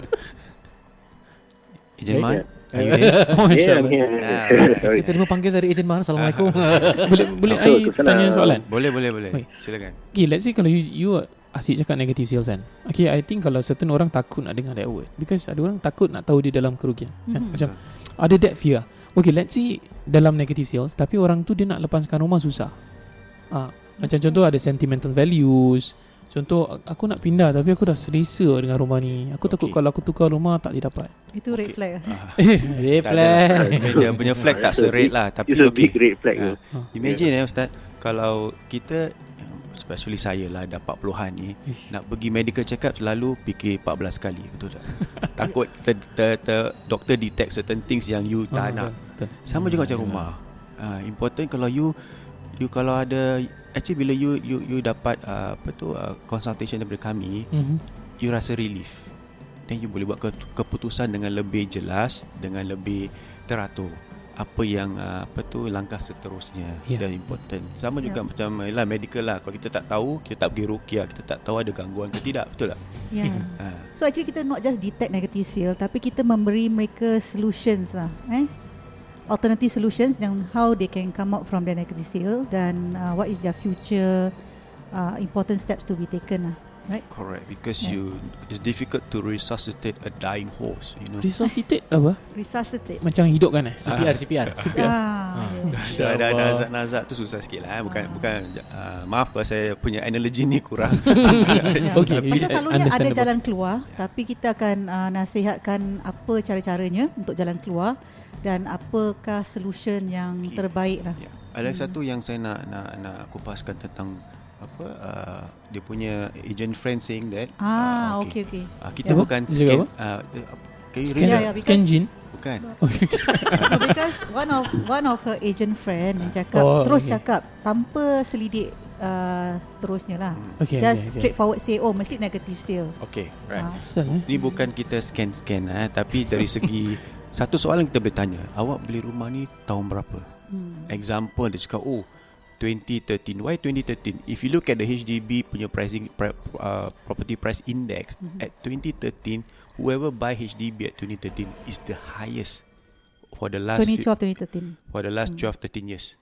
Ejen Man? ya. Are you there? Oh Yeah, I'm here. Ah. Kita terima panggil dari Ejen Man. Assalamualaikum. Boleh boleh Betul, I tanya soalan Boleh, boleh, boleh. Baik. Silakan. Okay let's say kalau you, you asyik cakap negative sales kan Okay I think kalau certain orang takut nak dengar that word Because ada orang takut nak tahu dia dalam kerugian kan? Mhm. Macam ada that fear Okay let's say dalam negative sales Tapi orang tu dia nak lepaskan rumah susah ah, Macam contoh ada sentimental values Contoh aku nak pindah tapi aku dah selesa dengan rumah ni Aku takut Okay. kalau aku tukar rumah tak boleh dapat Itu red Okay. flag. ah. Ah, Red flag. Dia punya flag tak serit lah Tapi It's a okay big red flag. Ah. tu. Imagine eh Ustaz Kalau kita Especially saya lah Dah 40-an ni Ish. Nak pergi medical check up Selalu fikir 14 kali Betul tak Takut ter, ter, ter, Doktor detect certain things Yang you tak Ah, nak betul. Sama juga macam rumah uh, Important kalau you You kalau ada Actually bila you You you dapat uh, Apa tu uh, Consultation daripada kami Mhm. You rasa relief Then you boleh buat ke, keputusan Dengan lebih jelas Dengan lebih teratur apa yang uh, apa tu langkah seterusnya Ya. yeah. dan important sama juga Ya. macam lah medical lah kalau kita tak tahu kita tak pergi rukiah kita tak tahu ada gangguan ke tidak betul tak Yeah. ha. So actually kita not just detect negative sale tapi kita memberi mereka solutions lah eh alternative solutions yang how they can come out from their negative sale dan uh, what is their future uh, important steps to be taken lah right correct because Yeah. you it's difficult to resuscitate a dying horse you know Resuscitate apa? resuscitate Macam hidupkan eh? CPR, CPR. ah, yes. Dah ada Allah. nazak-nazak tu susah sikit lah eh. Bukan Ah. bukan uh, Maaf kalau saya punya analogi ni kurang Ya. Okay, Pasal we- selalunya ada jalan keluar tapi kita akan uh, nasihatkan apa cara-caranya untuk jalan keluar dan apakah solution yang Okay. terbaik lah. ya. Ada satu yang saya nak nak nak kupaskan tentang apa uh, dia punya agent friend saying that Ah, uh, okey okey. Uh, kita Ya. bukan scan uh, can you Scan, that? ya, scan jin Bukan Okay No, because one of one of her agent friend yang cakap Oh, terus okay. cakap tanpa selidik uh, seterusnya lah. Hmm. Okay Just okay, okay. straightforward say oh mesti negative sale. Okay right Ah. Pasal eh Ni bukan kita scan-scan eh, Tapi dari segi Satu soalan kita boleh tanya, awak beli rumah ni tahun berapa? Hmm. Example dia cakap, oh 2013. Why 2013? If you look at the HDB punya pricing pri, uh, property price index Mhm. at 2013, whoever buy HDB at 2013 is the highest for the last few- 2012, 2013. for the last 12 13 years.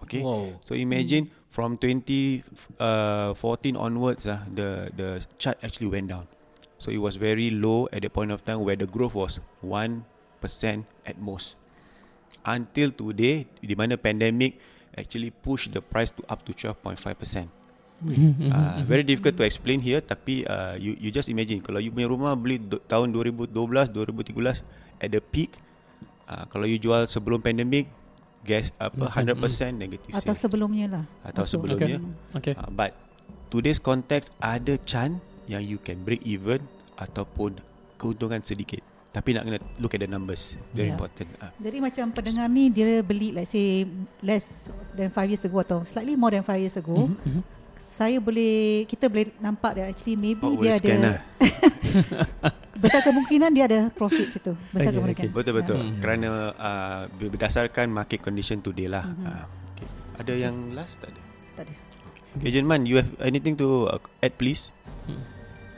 Okay? Wow. So imagine from 2014 onwards ah the the chart actually went down. So it was very low at the point of time where the growth was 1% at most. Until today di mana pandemic actually push the price to up to 12.5%. Uh, very difficult to explain here tapi uh, you you just imagine kalau you punya rumah beli do, tahun 2012 2013 at the peak uh, kalau you jual sebelum pandemic guess apa 100% negative Atau sale. sebelumnya lah. atau Also. sebelumnya Okay. uh, but today's context ada chance yang you can break even ataupun keuntungan sedikit tapi nak kena look at the numbers very Yeah. important uh, Jadi macam pendengar ni dia beli let's say less than 5 years ago atau slightly more than 5 years ago. Mhm, mhm. Saya boleh kita boleh nampak dia actually maybe oh, dia ada lah. besar kemungkinan dia ada profit situ. Okay, Besar kemungkinan. okay. Betul betul. Hmm. Kerana uh, berdasarkan market condition today lah. Mhm. Uh, okay. Ada yang last tak ada? Tak ada. Okay, Agent Man, you have anything to uh, add please?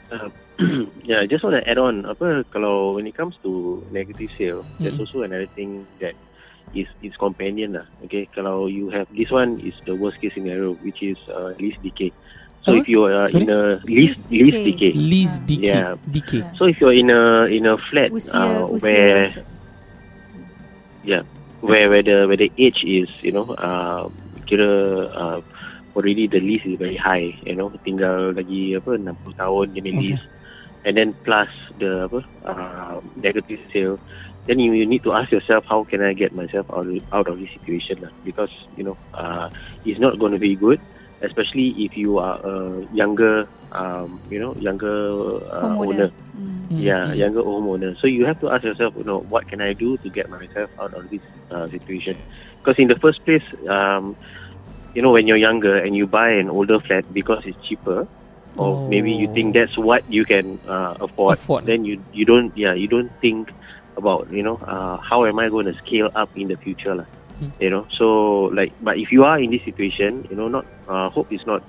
Uh, yeah, I just want to add on. Apa kalau when it comes to negative sale, there's Mm. also another thing that is its companion lah. Okay, kalau you have this one is the worst case scenario, which is uh, lease decay. So Apa? if you are Sorry? in a Lease lease lease decay. Lease decay. Yeah. Decay. So if you're in a in a flat Usia- uh, usia- where yeah where where the where the age is you know uh, kira uh, already the lease is very high you know tinggal lagi apa 60 tahun jenis Okay. lease and then plus the apa uh, negative sale then you, you need to ask yourself how can I get myself out of, out of this situation lah because you know uh, it's not going to be good especially if you are a younger um, you know younger uh, Homeowner. owner. Mm, yeah, mm. younger homeowner. So you have to ask yourself, you know, what can I do to get myself out of this uh, situation? Because in the first place, um, you know, when you're younger and you buy an older flat because it's cheaper, or maybe you think Oh. that's what you can uh, afford, Afford. then you you don't, yeah, you don't think about, you know, uh, how am I going to scale up in the future, lah. Hmm. You know, so like, but if you are in this situation, you know, not uh, hope is not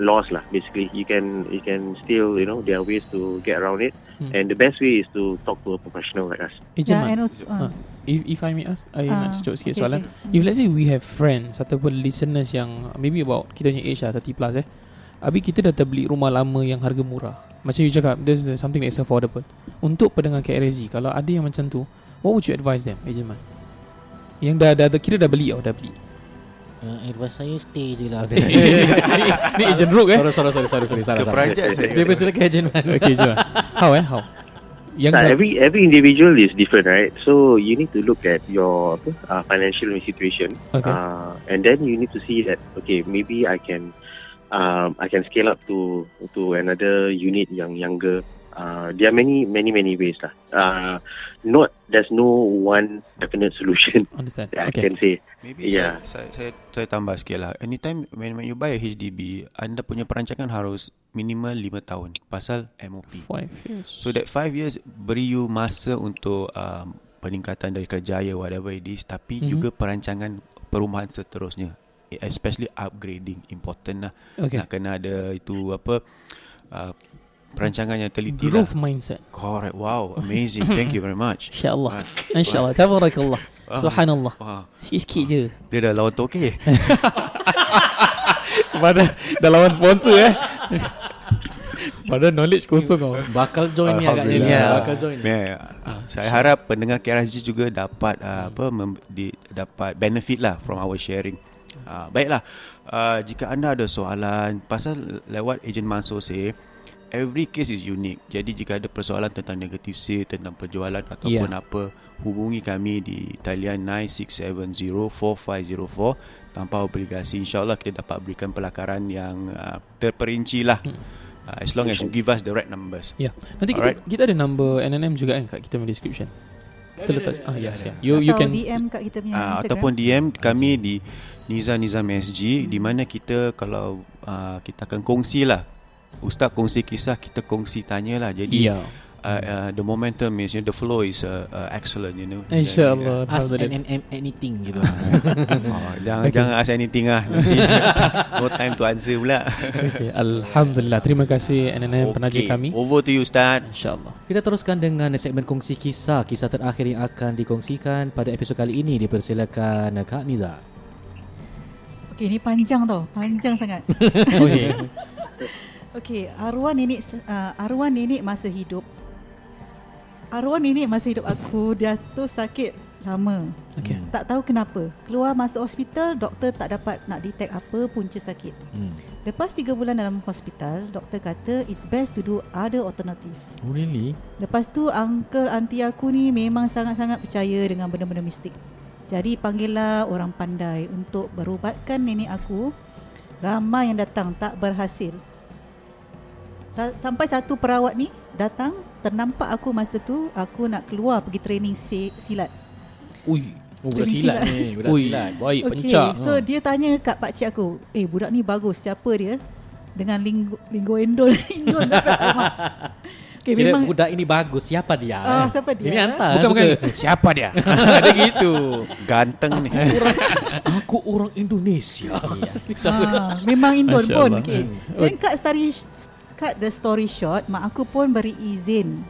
lost lah. Basically, you can you can still, you know, there are ways to get around it. Hmm. And the best way is to talk to a professional like us. Yeah, Man, and also Ah, uh, if, if I may ask, I nak Ah, cucuk sikit okay, soalan. okay. If let's say we have friends ataupun listeners yang maybe about kita punya age lah 30 plus eh. Habis kita dah terbeli rumah lama yang harga murah. Macam you cakap, there's the something that's affordable. Untuk pendengar KRSG, kalau ada yang macam tu, what would you advise them, Agent Man? Yang dah, dah, dah kira dah beli tau, dah beli. Uh, advice saya stay je lah. ni, agent rook eh. Sorry, sorry, sorry, sorry, sorry. Salah, salah. Terperanjat saya. Dia agent man. Okay, cuba. How eh? How? Yang Nah, every every individual is different, right? So you need to look at your apa, uh, financial situation, Okay. uh, and then you need to see that okay, maybe I can um, I can scale up to to another unit yang younger. Uh, there are many many many ways lah. Uh, not there's no one definite solution understand. that I Okay. can say. Maybe Yeah. saya, saya, saya, saya tambah sikit lah. Anytime when, when you buy a HDB, anda punya perancangan harus minimal 5 tahun. Pasal MOP. Five years. So that 5 years beri you masa untuk um, peningkatan dari kerjaya whatever it is. Tapi Mhm. juga perancangan perumahan seterusnya. Especially upgrading. Important lah. okay. Nak kena ada itu apa... Uh, perancangan yang teliti Growth lah. mindset. Correct. Wow. Amazing. Thank you very much. InsyaAllah. Ah. InsyaAllah. Tabarakallah. Ah. Subhanallah. Wah. Sikit-sikit je. Dia dah lawan toke. Pada dah lawan sponsor eh. Pada knowledge kosong kau. Bakal join ni agaknya. Alhamdulillah. Ya, bakal join. Yeah. saya harap pendengar KRSG juga dapat uh, apa mem, di, dapat benefit lah from our sharing. Uh, baiklah. Uh, jika anda ada soalan pasal lewat agent Mansur say every case is unique. Jadi jika ada persoalan tentang negative sale, tentang penjualan ataupun Yeah. apa, hubungi kami di talian 96704504 tanpa obligasi. InsyaAllah kita dapat berikan pelakaran yang uh, terperinci lah. Uh, as long as you give us the right numbers. Ya. Nanti kita Alright. kita ada number NNM juga kan kat kita punya description. Kita letak ah ya ya. You you Atau can DM kat kita punya uh, Instagram. ataupun DM kami di Niza Nizam SG di mana kita kalau uh, kita akan kongsi lah Ustaz kongsi kisah kita kongsi tanya lah jadi Ya. uh, uh, the momentum is, you know, the flow is uh, uh, excellent, you know. InsyaAllah Ask Alhamdulillah. NNM anything gitu. Oh, jangan Okay. jangan ask anything ah. Nanti no time to answer pula. okay. Alhamdulillah Terima kasih NNM penaja kami Over to you Ustaz. InsyaAllah Kita teruskan dengan segmen kongsi kisah Kisah terakhir yang akan dikongsikan pada episod kali ini Dipersilakan Kak Niza Okey, ni panjang tau. Panjang sangat. Okay Okey, arwah nenek uh, arwah nenek masa hidup. Arwah nenek masa hidup aku dia tu sakit lama. Okay Hmm. Tak tahu kenapa. Keluar masuk hospital, doktor tak dapat nak detect apa punca sakit. hmm. Lepas 3 bulan dalam hospital, doktor kata it's best to do other alternative. Oh really? Lepas tu uncle auntie aku ni memang sangat-sangat percaya dengan benda-benda mistik. Jadi panggillah orang pandai untuk berubatkan nenek aku. Ramai yang datang tak berhasil. Sa- sampai satu perawat ni datang ternampak aku masa tu aku nak keluar pergi training si- silat. Ui Oh budak silat silat. ni Budak Ui silat Baik Okay, pencak so dia tanya kat pak cik aku, "Eh budak ni bagus, siapa dia?" Dengan linggo linggo endol dapat rumah. Okay, Kira memang budak ini bagus Siapa dia? Eh? siapa dia? Ini hantar Bukan bukan Siapa dia Ada gitu Ganteng ni. Aku orang Indonesia Ah, memang indon Masya pun. Allah. Okay. Hmm. Then cut story cut the story short, mak aku pun beri izin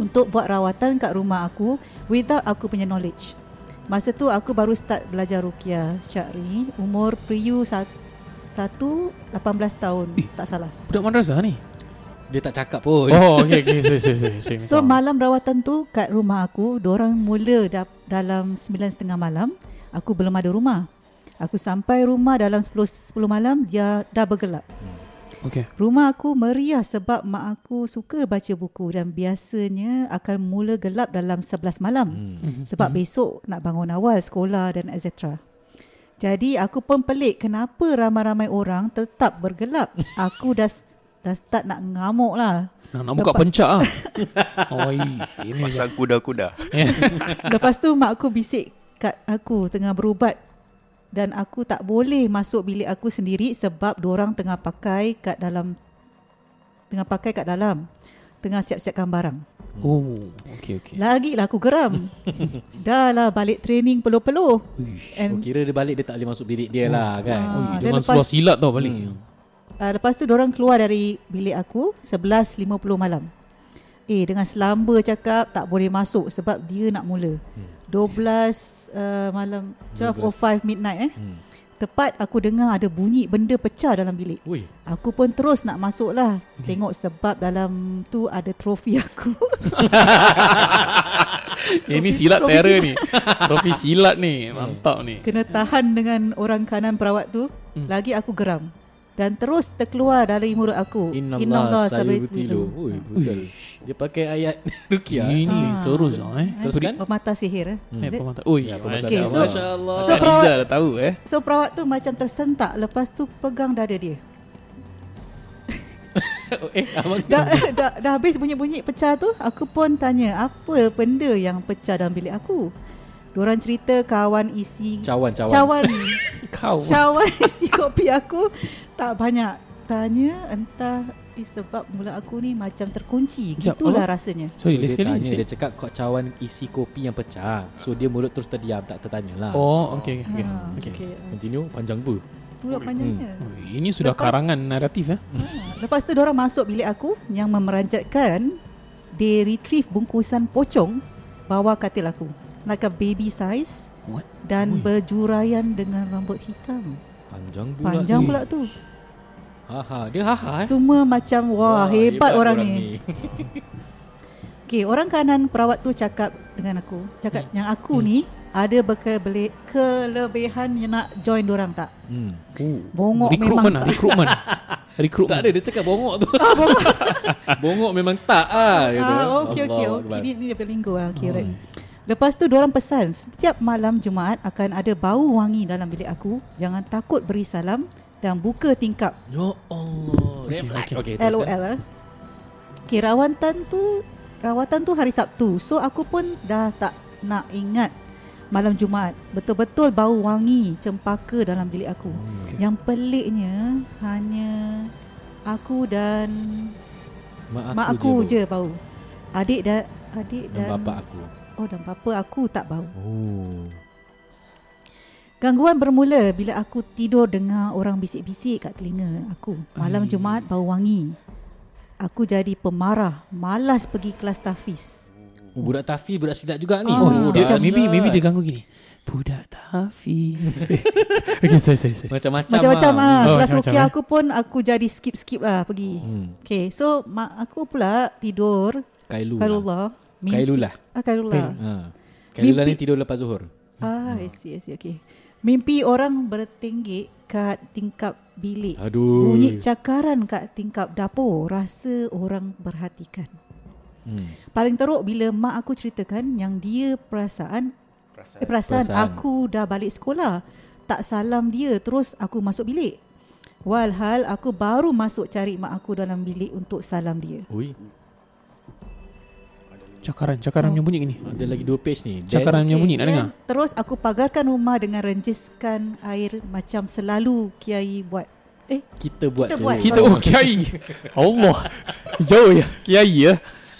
untuk buat rawatan kat rumah aku without aku punya knowledge. Masa tu aku baru start belajar ruqyah syar'i, umur priu sat, satu 18 tahun, tak salah. Budak madrasah ni Dia tak cakap pun Oh okay okay Sorry sorry sorry So malam rawatan tu kat rumah aku, orang mula da- dalam 9.30 malam, aku belum ada rumah. Aku sampai rumah dalam 10 10 malam dia dah bergelap. Okay Rumah aku meriah sebab mak aku suka baca buku dan biasanya akan mula gelap dalam 11 malam. hmm. Sebab besok nak bangun awal sekolah dan etc. Jadi aku pun pelik kenapa ramai-ramai orang tetap bergelap. Aku dah dah start nak ngamuk lah. Nak, nak buka pencak ah. Oi, ini Pasal kuda-kuda. Lepas tu mak aku bisik kat aku tengah berubat dan aku tak boleh masuk bilik aku sendiri sebab orang tengah pakai kat dalam tengah pakai kat dalam tengah siap-siapkan barang. Oh, okay okay. Lagilah aku geram. Dah lah balik training peluh-peluh. Uish. Oh, And kira dia balik Dia tak boleh masuk bilik dia lah kan Ah, Ui, dan dengan lepas- silat tau balik. Hmm. Uh, lepas tu orang keluar dari bilik aku 11.50 malam. Eh dengan selamba cakap tak boleh masuk sebab dia nak mula. Hmm. 12 uh, malam 12.05 midnight eh. Hmm. Tepat aku dengar ada bunyi benda pecah dalam bilik. Ui Aku pun terus nak masuk lah. Tengok sebab dalam tu ada trofi aku. Eh, ini silat Trofi terror ni. Trofi silat ni. Mantap ni. Kena tahan dengan orang kanan perawat tu. Hmm. Lagi aku geram. Dan terus terkeluar dari mulut aku. Innallah sabitilu. sayubtilu Ui betul Dia pakai ayat Rukiah Ini Ah. terus ah eh. Teruskan. Pemata sihir eh. Eh, Is it? pemata. Ui, Ya, pemata Okay, so- Allah. Masya Allah so perawat- dah tahu eh. So perawat tu macam tersentak. Lepas tu pegang dada dia. Eh abang Dah, dah, dah habis bunyi-bunyi pecah tu. Aku pun tanya apa benda yang pecah dalam bilik aku. Diorang cerita kawan isi Cawan cawan cawan Kau. cawan isi kopi aku tak banyak. Tanya entah eh, sebab mulut aku ni macam terkunci. Sekejap, Gitulah apa? rasanya. Sorry, so, last dia sekali. tanya. Dia cakap kau cawan isi kopi yang pecah So dia mulut terus terdiam Tak tertanya lah Oh, okay okay. Ha, okay. okay. Continue Panjang pun Itulah panjangnya. Ui, Ini sudah Lepas- karangan naratif eh. Ha, Lepas tu orang masuk bilik aku yang memeranjatkan they retrieve bungkusan pocong bawa katil aku. Like a baby size What? dan Ui. berjuraian dengan rambut hitam. Panjang pula Panjang tu. pula tu. Haha, dia haha eh. Semua macam wah, hebat, orang, ni. ni. Okay, orang kanan perawat tu cakap dengan aku, cakap yang aku Hmm. ni ada bekal kelebihan yang nak join orang tak? hmm. Oh. Bongok Recruitment memang ah, recruitment. recruitment. Tak ada dia cakap bongok tu. bongok memang tak ah gitu. Ah, okey okey okey. Akbar. Ni ni dia berlinggo ah. Okey Oh. right. Lepas tu orang pesan setiap malam Jumaat akan ada bau wangi dalam bilik aku. Jangan takut beri salam dan buka tingkap Ya Allah. Flag. okey. Okey, teruskan. LOL ah. Okay, rawatan tu rawatan tu hari Sabtu. So aku pun dah tak nak ingat malam Jumaat. Betul-betul bau wangi cempaka dalam bilik aku. Okay. Yang peliknya hanya aku dan Mak aku, mak aku je. je bau. Adik dan adik Dan dan, bapa aku. Oh dan bapa aku tak bau. Oh. Gangguan bermula bila aku tidur dengar orang bisik-bisik kat telinga aku. Malam. Jumaat bau wangi. Aku jadi pemarah, malas pergi kelas tahfiz. Oh, budak tafi, budak silat juga ni. Ah, Oh, dia, macam- maybe maybe dia ganggu gini. Budak tafiz. okay, sorry, sorry, sorry. Macam-macam. Macam-macam ah. Oh, Kelas rukiah eh. aku pun aku jadi skip-skip lah pergi. Hmm. Okay, so mak aku pula tidur Kailu. Kailullah. Mimpi- Kailu lah. Ah, Kailullah. Ha. Kailu lah ni Mimpi- tidur lepas zuhur. Ah, I see, I see. Okay. Mimpi orang bertenggek kat tingkap bilik. Aduh. Bunyi cakaran kat tingkap dapur. Rasa orang perhatikan. Hmm. Paling teruk bila mak aku ceritakan yang dia perasaan perasaan, eh, perasaan, Perasaan. aku dah balik sekolah. Tak salam dia terus aku masuk bilik. Walhal aku baru masuk cari mak aku dalam bilik untuk salam dia. Ui, Cakaran, cakaran punya bunyi gini. ada lagi dua page ni. Then- Cakaran punya bunyi nak dengar. Terus aku pagarkan rumah dengan renjiskan air macam selalu kiai buat. Eh, kita buat Kita tu. buat. Kita oh kiai. Allah. Jauh ya kiai ya.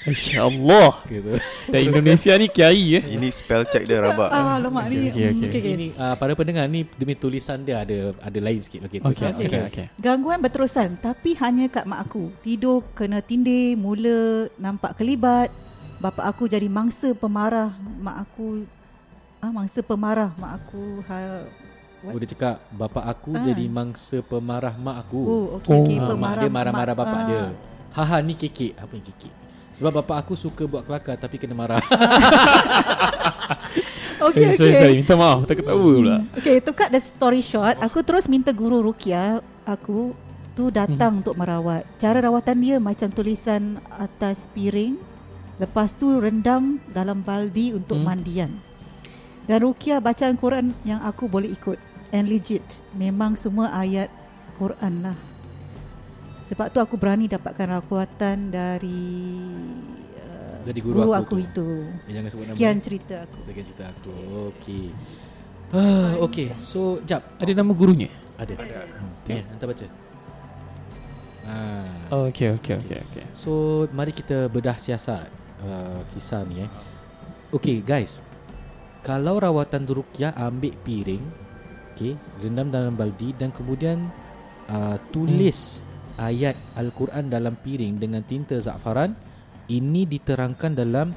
Masya-Allah. Gitu. Dan Indonesia ni kiai ya. Ini spell check dia rabak. ah lama ni. okay, mm, okay. Ini uh, para pendengar ni demi tulisan dia ada ada lain sikit. Okey. Okey, tulisan. okey, okey. Gangguan berterusan tapi hanya kat mak aku. Tidur kena tindih, mula nampak kelibat. Bapa aku jadi mangsa pemarah mak aku. Ah mangsa pemarah mak aku. Ha, Oh, dia cakap bapa aku Ah. jadi mangsa pemarah mak aku. oh okey okey mak pemarah. dia marah-marah mak- bapak ah. dia. Haha ni kekek. Apa yang kekek? Sebab bapa aku suka buat kelakar tapi kena marah. Okey Eh, okey. sorry, sorry. Minta maaf. Tak ketawa pula. Okay, to cut the story short, aku terus minta guru Rukia aku tu datang untuk merawat. Cara rawatan dia macam tulisan atas piring, lepas tu rendam dalam baldi untuk Hmm. mandian. Dan Rukia bacaan Quran yang aku boleh ikut. And legit, memang semua ayat Quran lah. Sebab tu aku berani dapatkan rawatan dari uh, Jadi guru aku aku tu. itu. Eh, jangan sebut nama. Sekian cerita aku. Sekian cerita aku. Okey. Ah, okey. So, jap. Ada nama gurunya? Ada. Hmm. Ya, hantar baca. Ah. Oh, okay, okay, okay, okay. So mari kita bedah siasat uh, kisah ni eh. Okay guys. Kalau rawatan rukyah ambil piring Okay Rendam dalam baldi Dan kemudian uh, Tulis Ayat Al-Quran dalam piring Dengan tinta za'faran Ini diterangkan dalam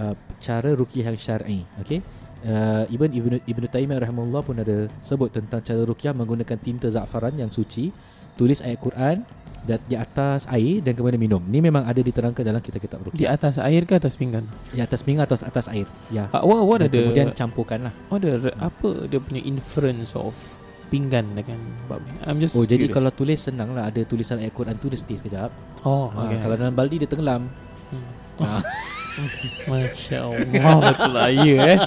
uh, Cara rukyah yang syar'i Okay? Uh, Ibn Ibn Ibn Taimiyah rahimahullah pun ada sebut tentang cara rukyah menggunakan tinta za'faran yang suci, tulis ayat Quran di atas air dan kemudian minum. Ni memang ada diterangkan dalam kitab-kitab Di rukyah. atas air ke atas pinggan? Di atas pinggan atau atas air. Ya. Ah, what, what Dan ada kemudian campurkanlah. what ada re- apa dia punya inference of pinggan dengan bab ni? I'm just Oh jadi curious. kalau tulis senang lah Ada tulisan ayat Quran tu dia stay sekejap oh okay. okay. Kalau dalam baldi dia tenggelam Hmm. Ah. Masya Allah betul lah ya eh.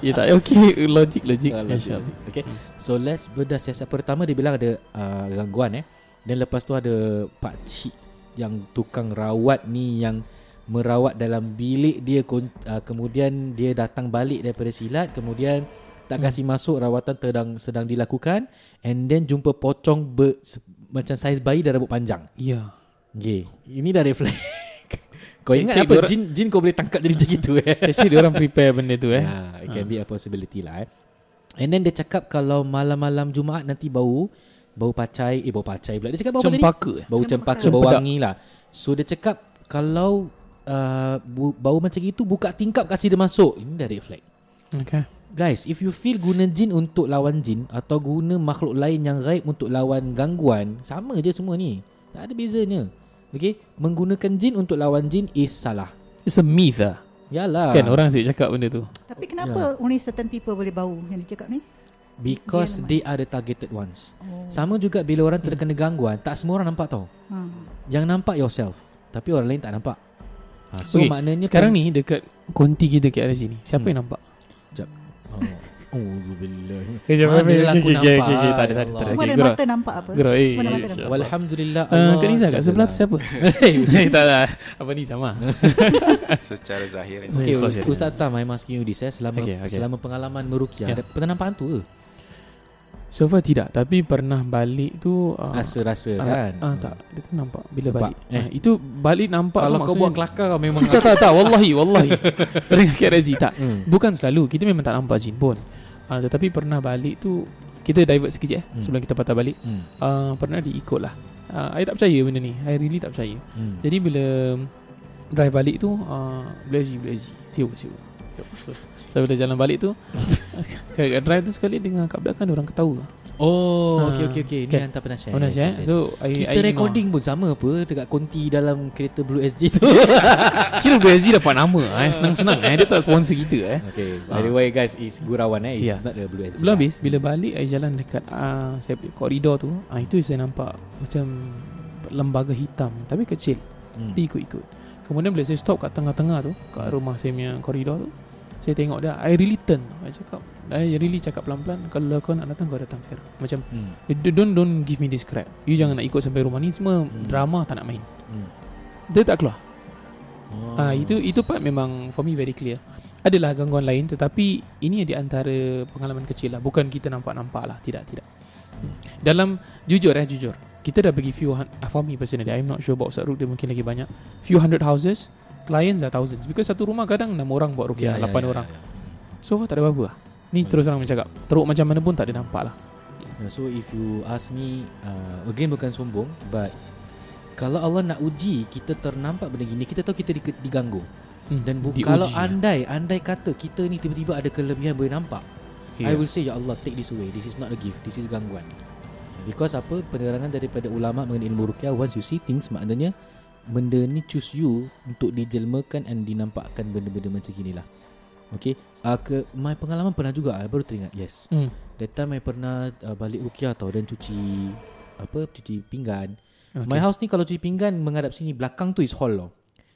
Ya tak okay logik logik. Ah, Masya logik, Allah. Okay So let's bedah siasat Pertama dia bilang ada uh, gangguan eh Dan lepas tu ada Pak Cik Yang tukang rawat ni Yang merawat dalam bilik dia uh, Kemudian dia datang balik daripada silat Kemudian tak Hmm. kasih masuk rawatan sedang sedang dilakukan and then jumpa pocong ber, se- macam saiz bayi dan rambut panjang. Ya. Okay. Ini dah reflect. kau Cik- ingat cik apa diorang- jin jin kau boleh tangkap jadi macam gitu eh. Actually dia orang prepare benda tu eh. Yeah, it can be a possibility lah eh. And then dia cakap kalau malam-malam Jumaat nanti bau bau pacai, eh bau pacai pula. Dia cakap bau apa tadi? Cempaka. Bau Cempaka. cempaka, bau wangi lah. So dia cakap kalau uh, bu- bau macam itu buka tingkap kasih dia masuk. Ini dah red flag. Okay. Guys, if you feel guna jin untuk lawan jin atau guna makhluk lain yang gaib untuk lawan gangguan, sama je semua ni. Tak ada bezanya. Okay, menggunakan jin untuk lawan jin is salah. It's a myth lah. Yalah. Kan orang asyik cakap benda tu. Tapi kenapa only certain people boleh bau yang dia cakap ni? Because Dia they are the targeted ones. Oh. Sama juga bila orang terkena gangguan, tak semua orang nampak tau. Ha. Yang nampak yourself, tapi orang lain tak nampak. Ha, so Okay, maknanya Sekarang pen- ni dekat konti kita kat sini. Siapa Hmm. yang nampak? Oh, Auzubillah. Eh, Mana lah aku nampak. tak ada, tak ada, Ya tak ada. Semua Okay, ada gerak. mata nampak apa? Gerak, eh, Semua ada mata eh, nampak. Walhamdulillah Uh, Allah Kak Niza kat sebelah tu siapa? Eh, tak lah. Apa ni sama? Secara zahir Okay, Ustaz, Tam, I'm asking you this eh. Selama, Okay, okay. selama pengalaman merukyah, Ya. ada, pernah nampak hantu ke? So far tidak. Tapi pernah balik tu uh, Rasa-rasa ah, kan? ah, Tak. Dia tu nampak Bila Nampak, balik. Eh. ah, Itu balik nampak Kalau kau buat kelakar kau memang tak tak tak. Wallahi Wallahi. Pernah KRZ tak. Hmm. Bukan selalu. Kita memang tak nampak jin pun. Uh, Tetapi pernah balik tu Kita divert je eh, Hmm. Sebelum kita patah balik. Hmm. uh, Pernah diikut lah uh, I tak percaya benda ni. I really tak percaya. Hmm. Jadi bila Drive balik tu uh, Boleh haji Boleh haji Siapa siapa So, bila jalan balik tu Kat drive tu sekali Dengar kat belakang Orang ketawa Oh, Ah, okey okey okey. Ni kan? hantar pernah share. Yes. So I, kita I recording pun sama apa dekat konti dalam kereta Blue SG tu. Kira BSG dapat nama eh. Senang-senang eh. Dia tak sponsor kita eh. okay, by the way guys is Gurawan eh. Is Yeah. not the Blue SG. Belum habis Bila balik I jalan dekat uh, Saya koridor tu uh, Itu saya nampak Macam Lembaga hitam Tapi kecil Hmm. Dia ikut-ikut Kemudian bila saya stop kat tengah-tengah tu Kat rumah saya punya koridor tu Saya tengok dia I really turn I cakap I really cakap pelan-pelan Kalau kau nak datang Kau datang sekarang Macam Hmm. eh, Don't don't give me this crap You jangan nak ikut sampai rumah ni Semua Hmm. drama tak nak main Hmm. Dia tak keluar Oh. Ah itu itu part memang for me very clear. Adalah gangguan lain tetapi ini di antara pengalaman kecil lah. Bukan kita nampak-nampak lah. Tidak, tidak. Hmm. Dalam jujur eh jujur. Kita dah bagi few ah, for me personally I'm not sure about Ustaz Ruk dia mungkin lagi banyak. Few hundred houses clients dah thousands because satu rumah kadang 6 orang buat rukyah, Ya, ya, 8 ya, orang. ya, ya. So tak ada apa-apa lah. Ni terus terang cakap. Teruk macam mana pun tak ada nampak lah. Yeah, So if you ask me uh, Again bukan sombong But Kalau Allah nak uji Kita ternampak benda gini Kita tahu kita di, diganggu Hmm, Dan bu- diuji, kalau eh. andai Andai kata kita ni tiba-tiba ada kelebihan boleh nampak I Ya. will say Ya Allah take this away This is not a gift This is gangguan Because apa Penerangan daripada ulama Mengenai ilmu rukyah Once you see things Maknanya Benda ni choose you Untuk dijelmakan And dinampakkan benda-benda macam gini lah Okay? Uh, ke, My pengalaman pernah juga I baru teringat Yes. Hmm. That time I pernah uh, Balik rukyah tau Dan cuci Apa Cuci pinggan. Okay. My house ni kalau cuci pinggan Menghadap sini Belakang tu is hall tau.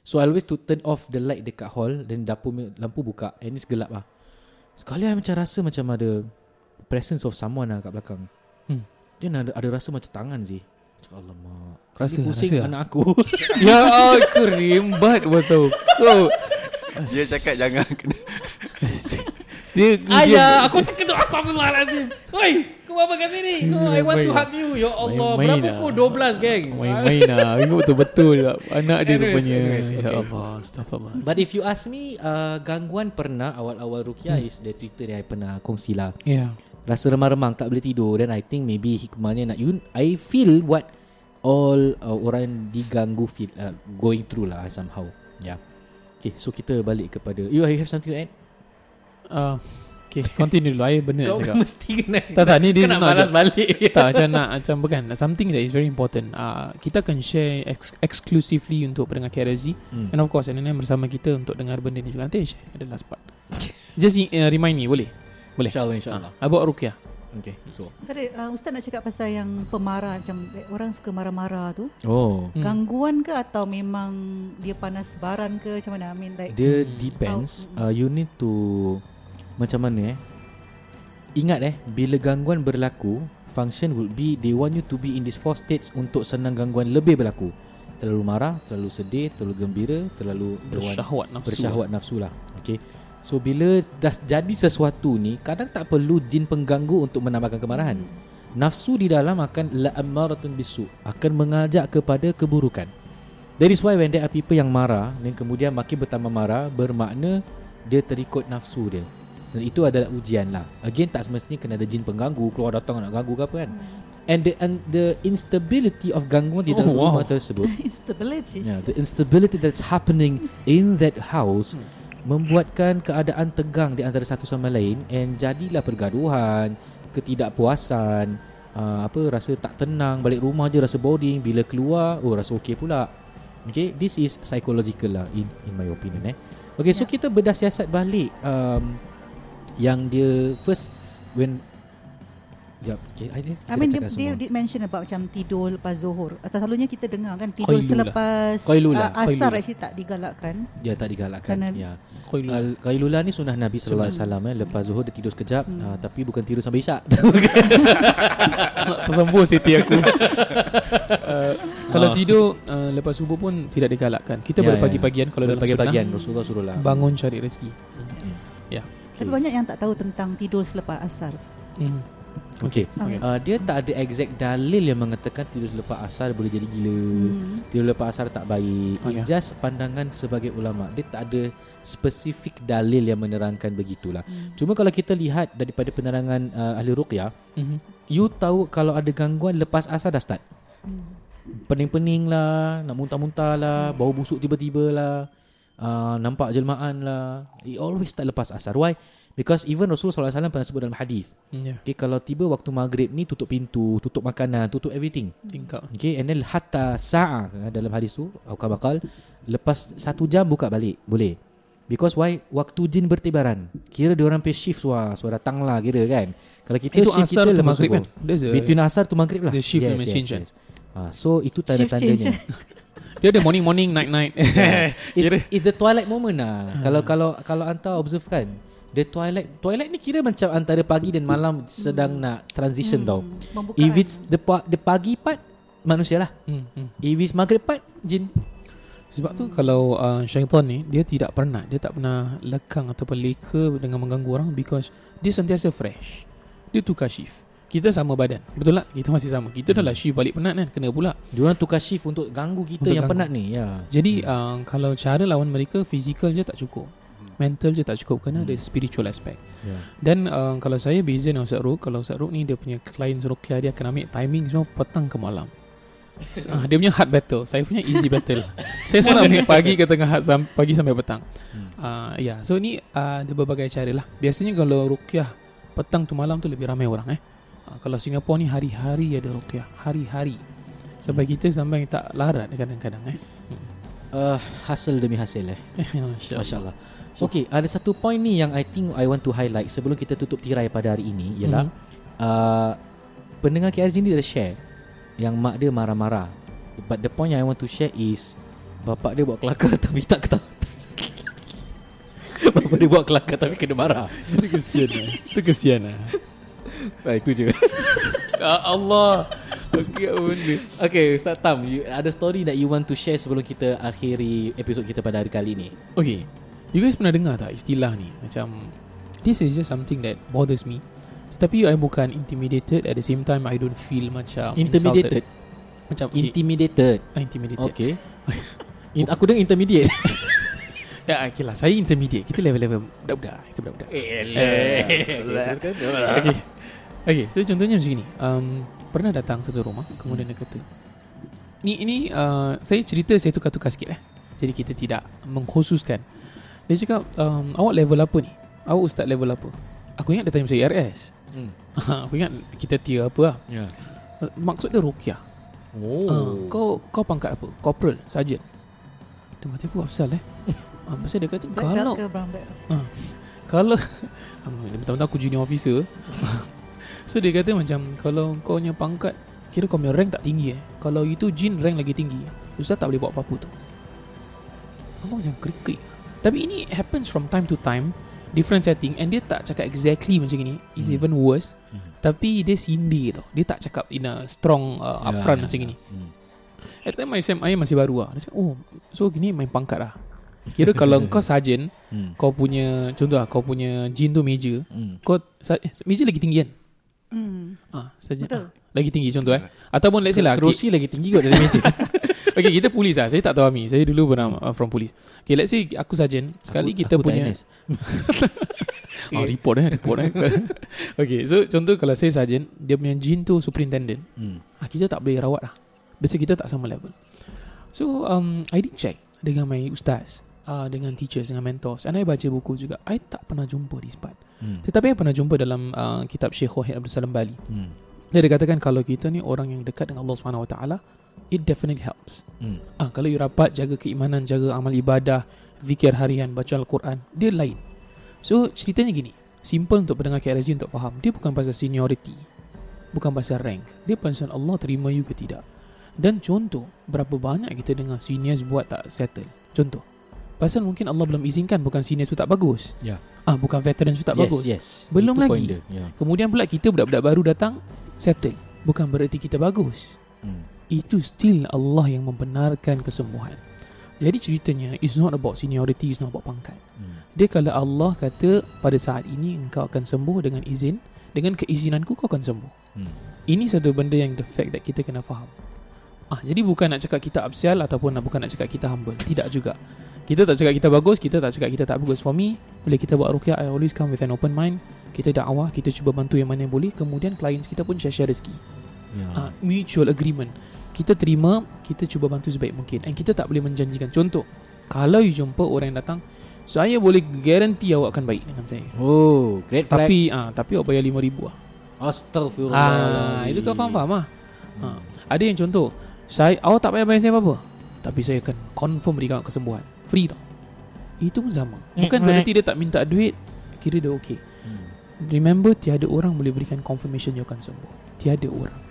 So I always to turn off the light dekat hall Then dapur lampu buka And ni gelap lah Sekali I macam rasa macam ada Presence of someone lah kat belakang. Hmm. Dia ada, ada rasa macam tangan sih alamak. Rasa, Dia pusing rasa. anak aku. Ya oh, kerimbat betul. Kau Dia cakap jangan kena dia Ayah aku terkejut Astagfirullahaladzim Oi Kau apa kat sini? No I want to Main. hug you. Ya Allah Main-main Berapa lah. kau 12 geng. Main-main lah. Ingat betul-betul lah. Anak dia rupanya. Ya. Allah Astaghfirullah. But if you ask me uh, Gangguan pernah Awal-awal rukyah Hmm. Is the cerita yang I pernah kongsi lah. Ya Rasa remang-remang Tak boleh tidur. Then I think maybe hikmahnya nak you, I feel what All uh, orang diganggu feel uh, Going through lah somehow. Yeah Okay so kita balik kepada You have something to add? uh, Okay continue dulu. I benar Kau cakap. mesti kena Tak tak ni this Kau is nak not balik. Tak macam nak Macam bukan Something that is very important. Uh, Kita akan share ex- Exclusively untuk pendengar KRSG Hmm. And of course NNM bersama kita Untuk dengar benda ni juga. Nanti I share Ada last part. Just uh, remind me Boleh? Boleh? InsyaAllah insyaAllah. Uh, About Rukyah Okay so. Tadi uh, Ustaz nak cakap pasal yang pemarah macam eh, orang suka marah-marah tu. Oh. Hmm. Gangguan ke atau memang dia panas baran ke? Macam mana? I mean like Dia Hmm. depends. Oh, uh, You need to Macam mana eh? Ingat eh Bila gangguan berlaku Function would be They want you to be in these four states Untuk senang gangguan lebih berlaku. Terlalu marah Terlalu sedih Terlalu gembira Terlalu Bersyahwat nafsu Bersyahwat nafsu lah. Okay So bila dah jadi sesuatu ni Kadang tak perlu jin pengganggu Untuk menambahkan kemarahan. Nafsu di dalam akan La'ammaratun bisu Akan mengajak kepada keburukan. That is why when there are people yang marah Dan kemudian makin bertambah marah Bermakna Dia terikut nafsu dia. Dan itu adalah ujian lah. Again tak semestinya kena ada jin pengganggu Keluar datang nak ganggu ke apa kan. And the and the instability of gangguan di dalam Oh, wow. rumah tersebut. Instability. Yeah, the instability that's happening in that house membuatkan keadaan tegang di antara satu sama lain and jadilah pergaduhan, ketidakpuasan, uh, apa rasa tak tenang, balik rumah je rasa boring, bila keluar oh rasa okey pula. Okay, this is psychological lah in in my opinion eh. Okay, so Yeah. kita bedah siasat balik um, yang dia first when Sekejap, okay, I, I mean dia, dia did mention about macam tidur lepas zuhur. Atau selalunya kita dengar kan tidur Qailula. selepas Qailula, uh, asar qailula. actually tak digalakkan. dia tak digalakkan. Kerana- Ya. Qailula. Al- Qailula ni sunnah Nabi sallallahu alaihi wasallam eh lepas zuhur dia tidur sekejap Hmm. uh, tapi bukan tidur sampai isyak. Tersembur Siti aku uh, Kalau tidur uh, Lepas subuh pun Tidak digalakkan Kita Ya, boleh ya. pagi-pagian Kalau dalam pagi-pagian Rasulullah suruh lah. Bangun cari rezeki Tapi banyak yang tak tahu tentang tidur selepas asar. hmm. Okay. Okay. Uh, dia tak ada exact dalil yang mengatakan tidur selepas asar boleh jadi gila. Hmm. Tidur lepas asar tak baik. Oh, It's ya. just pandangan sebagai ulama. Dia tak ada spesifik dalil yang menerangkan begitulah. Hmm. Cuma kalau kita lihat daripada penerangan uh, ahli ruqyah, Mhm. you tahu kalau ada gangguan lepas asar dah start. Hmm. Pening-pening lah, nak muntah-muntah lah, bau busuk tiba-tiba lah, uh, nampak jelmaan lah. It always start lepas asar. Why? Because even Rasulullah SAW pernah sebut dalam hadis. Ya. Okay, kalau tiba waktu maghrib ni tutup pintu, tutup makanan, tutup everything. Tingkap. Okay, and then hatta sa'a eh, dalam hadis tu, atau bakal lepas satu jam buka balik, boleh. Because why? Waktu jin bertibaran. Kira dia orang pay shift wah, suara datang lah kira kan. Kalau kita Itu shift asar kita lepas maghrib subuh. kan? A, Between asar tu maghrib lah. The shift yes, change kan? Ah, so itu Shift change. tanda-tandanya. dia ada morning morning night night. It's, it's the twilight moment lah. Kalau kalau kalau anta observe kan, the twilight twilight ni kira macam antara pagi dan malam sedang nak transition tau. Membuka If it's the pa- the pagi part manusia lah. hmm, hmm. If it's maghrib part jin. Sebab tu kalau uh, syaitan ni dia tidak pernah dia tak pernah lekang ataupun leka dengan mengganggu orang because dia sentiasa fresh. Dia tukar shift. Kita sama badan. Betul tak? Kita masih sama. Kita dah lah shift balik penat kan. Kena pula. Diorang tukar shift untuk ganggu kita Untuk yang ganggu. penat ni. Ya. Jadi uh, kalau cara lawan mereka physical je tak cukup. Mental je tak cukup Kena ada spiritual aspect. Ya. Dan uh, kalau saya beza dengan Ustaz Ruk Kalau Ustaz Ruk ni dia punya clients Ruqyah Dia akan ambil timing semua petang ke malam. Uh, Dia punya hard battle. Saya punya easy battle Saya selalu ambil pagi ke tengah hard sam- Pagi sampai petang. Uh, Ya. Yeah. So ni uh, ada berbagai cara lah. Biasanya kalau Ruqyah Petang tu malam tu lebih ramai orang eh. Uh, Kalau Singapura ni hari-hari ada Ruqyah Hari-hari. Sampai kita sampai tak larat kadang-kadang eh. Uh, hasil demi hasil eh. Masya Masya Allah. Okay, ada satu point ni yang I think I want to highlight sebelum kita tutup tirai pada hari ini ialah Mhm. uh, pendengar KRJ ni ada share yang mak dia marah-marah. But the point yang I want to share is bapak dia buat kelakar tapi tak ketawa. bapak dia buat kelakar tapi kena marah. Itu kesian lah Itu kesian lah Ah, itu je. Ya Allah Okay benda okay, Ustaz Tam, you, ada story that you want to share sebelum kita akhiri episod kita pada hari kali ni? Okay You guys pernah dengar tak istilah ni? Macam This is just something that bothers me. Tetapi I bukan intimidated. At the same time I don't feel macam Intimidated. insulted. Macam okay. Intimidated. Ah, Intimidated. Okay. In, aku dengar intermediate. Ya okay lah. Saya intermediate. Kita level-level Budak-budak. Kita budak-budak. Okay Okay so contohnya macam ni um, Pernah datang satu rumah Kemudian dia kata Ni ini uh, Saya cerita Saya tukar-tukar sikit eh. Jadi kita tidak Mengkhususkan Dia cakap um, Awak level apa ni? Awak ustaz level apa? Aku ingat dia tanya saya RS Hmm. Aku ingat kita tier apa lah. Ya. Uh, Maksud dia Rukiah. Oh. uh, Kau kau pangkat apa? Corporal Sergeant. Dia mati aku apa pasal eh. Uh, Pasal dia kata Black Kalau belt ke brown belt? Kalau Dia Betul-betul aku junior officer. So dia kata macam Kalau kau punya pangkat Kira kau punya rank tak tinggi eh. Kalau itu jin rank lagi tinggi. Ustaz tak boleh buat apa-apa tu. Aku macam krik-krik Tapi ini happens from time to time Different setting And dia tak cakap exactly macam ni It's Hmm. even worse Hmm. Tapi dia sindir tau Dia tak cakap in a strong uh, upfront macam ni Hmm. At the time SMA masih baru lah Dia cakap oh So gini main pangkat lah Kira kalau kau sergeant Hmm. Kau punya Contoh lah Kau punya jin tu major Hmm. kau sa- eh, meja lagi tinggi kan? Hmm. Ah, saja. Betul. Ah, lagi tinggi contoh eh. Ataupun let's say lah. Kerusi lagi tinggi kot dari meja. Okay, kita polis lah. Saya tak tahu Ami. Saya dulu pernah uh, from polis. Okay, let's say aku sarjan. Sekali Aku- kita aku punya NS. oh, report eh, report eh. okay, so contoh kalau saya sarjan, dia punya jin tu superintendent. Hmm. Ah, kita tak boleh rawat lah. Biasa kita tak sama level. So, um, I did check dengan my ustaz, uh, dengan teachers, dengan mentors. And I baca buku juga. I tak pernah jumpa this part. Hmm. Tetapi I pernah jumpa dalam uh, kitab Syekh Wahid Abdul Salam Bali. Hmm. Dia ada katakan kalau kita ni orang yang dekat dengan Allah Subhanahu Wa Taala, it definitely helps. Hmm. Ah, kalau you rapat jaga keimanan, jaga amal ibadah, zikir harian, baca Al-Quran, dia lain. So ceritanya gini, simple untuk pendengar KRSG untuk faham. Dia bukan pasal seniority, bukan pasal rank. Dia pasal Allah terima you ke tidak. Dan contoh, berapa banyak kita dengar seniors buat tak settle. Contoh, pasal mungkin Allah belum izinkan bukan seniors tu tak bagus. Ya. Ah, bukan veterans tu tak yes, bagus. Yes. Belum Itu lagi. Ya. Kemudian pula kita budak-budak baru datang settle. Bukan bererti kita bagus. Hmm. Itu still Allah yang membenarkan kesembuhan. Jadi ceritanya it's not about seniority, it's not about pangkat. Hmm. Dia kalau Allah kata pada saat ini engkau akan sembuh dengan izin Dengan keizinanku kau akan sembuh Hmm. Ini satu benda yang the fact that kita kena faham ah, Jadi bukan nak cakap kita absial Ataupun nak bukan nak cakap kita humble Tidak juga Kita tak cakap kita bagus Kita tak cakap kita tak bagus For me Bila kita buat rukyah I always come with an open mind Kita dakwah Kita cuba bantu yang mana yang boleh Kemudian clients kita pun share-share rezeki Ya. uh, mutual agreement. Kita terima, kita cuba bantu sebaik mungkin. And kita tak boleh menjanjikan. Contoh, kalau you jumpa orang yang datang, saya boleh guarantee awak akan baik dengan saya. Oh, great flag. Tapi ah tapi awak bayar 5000 ah. Astagfirullah. Ah, itu kau faham-faham ah. Ha. Ada yang contoh, saya awak tak payah bayar saya apa-apa. Tapi saya akan confirm berikan awak kesembuhan. Free tau. Itu pun sama. Bukan berarti dia tak minta duit, kira dia okey. Hmm. Remember tiada orang boleh berikan confirmation you akan sembuh. Tiada orang.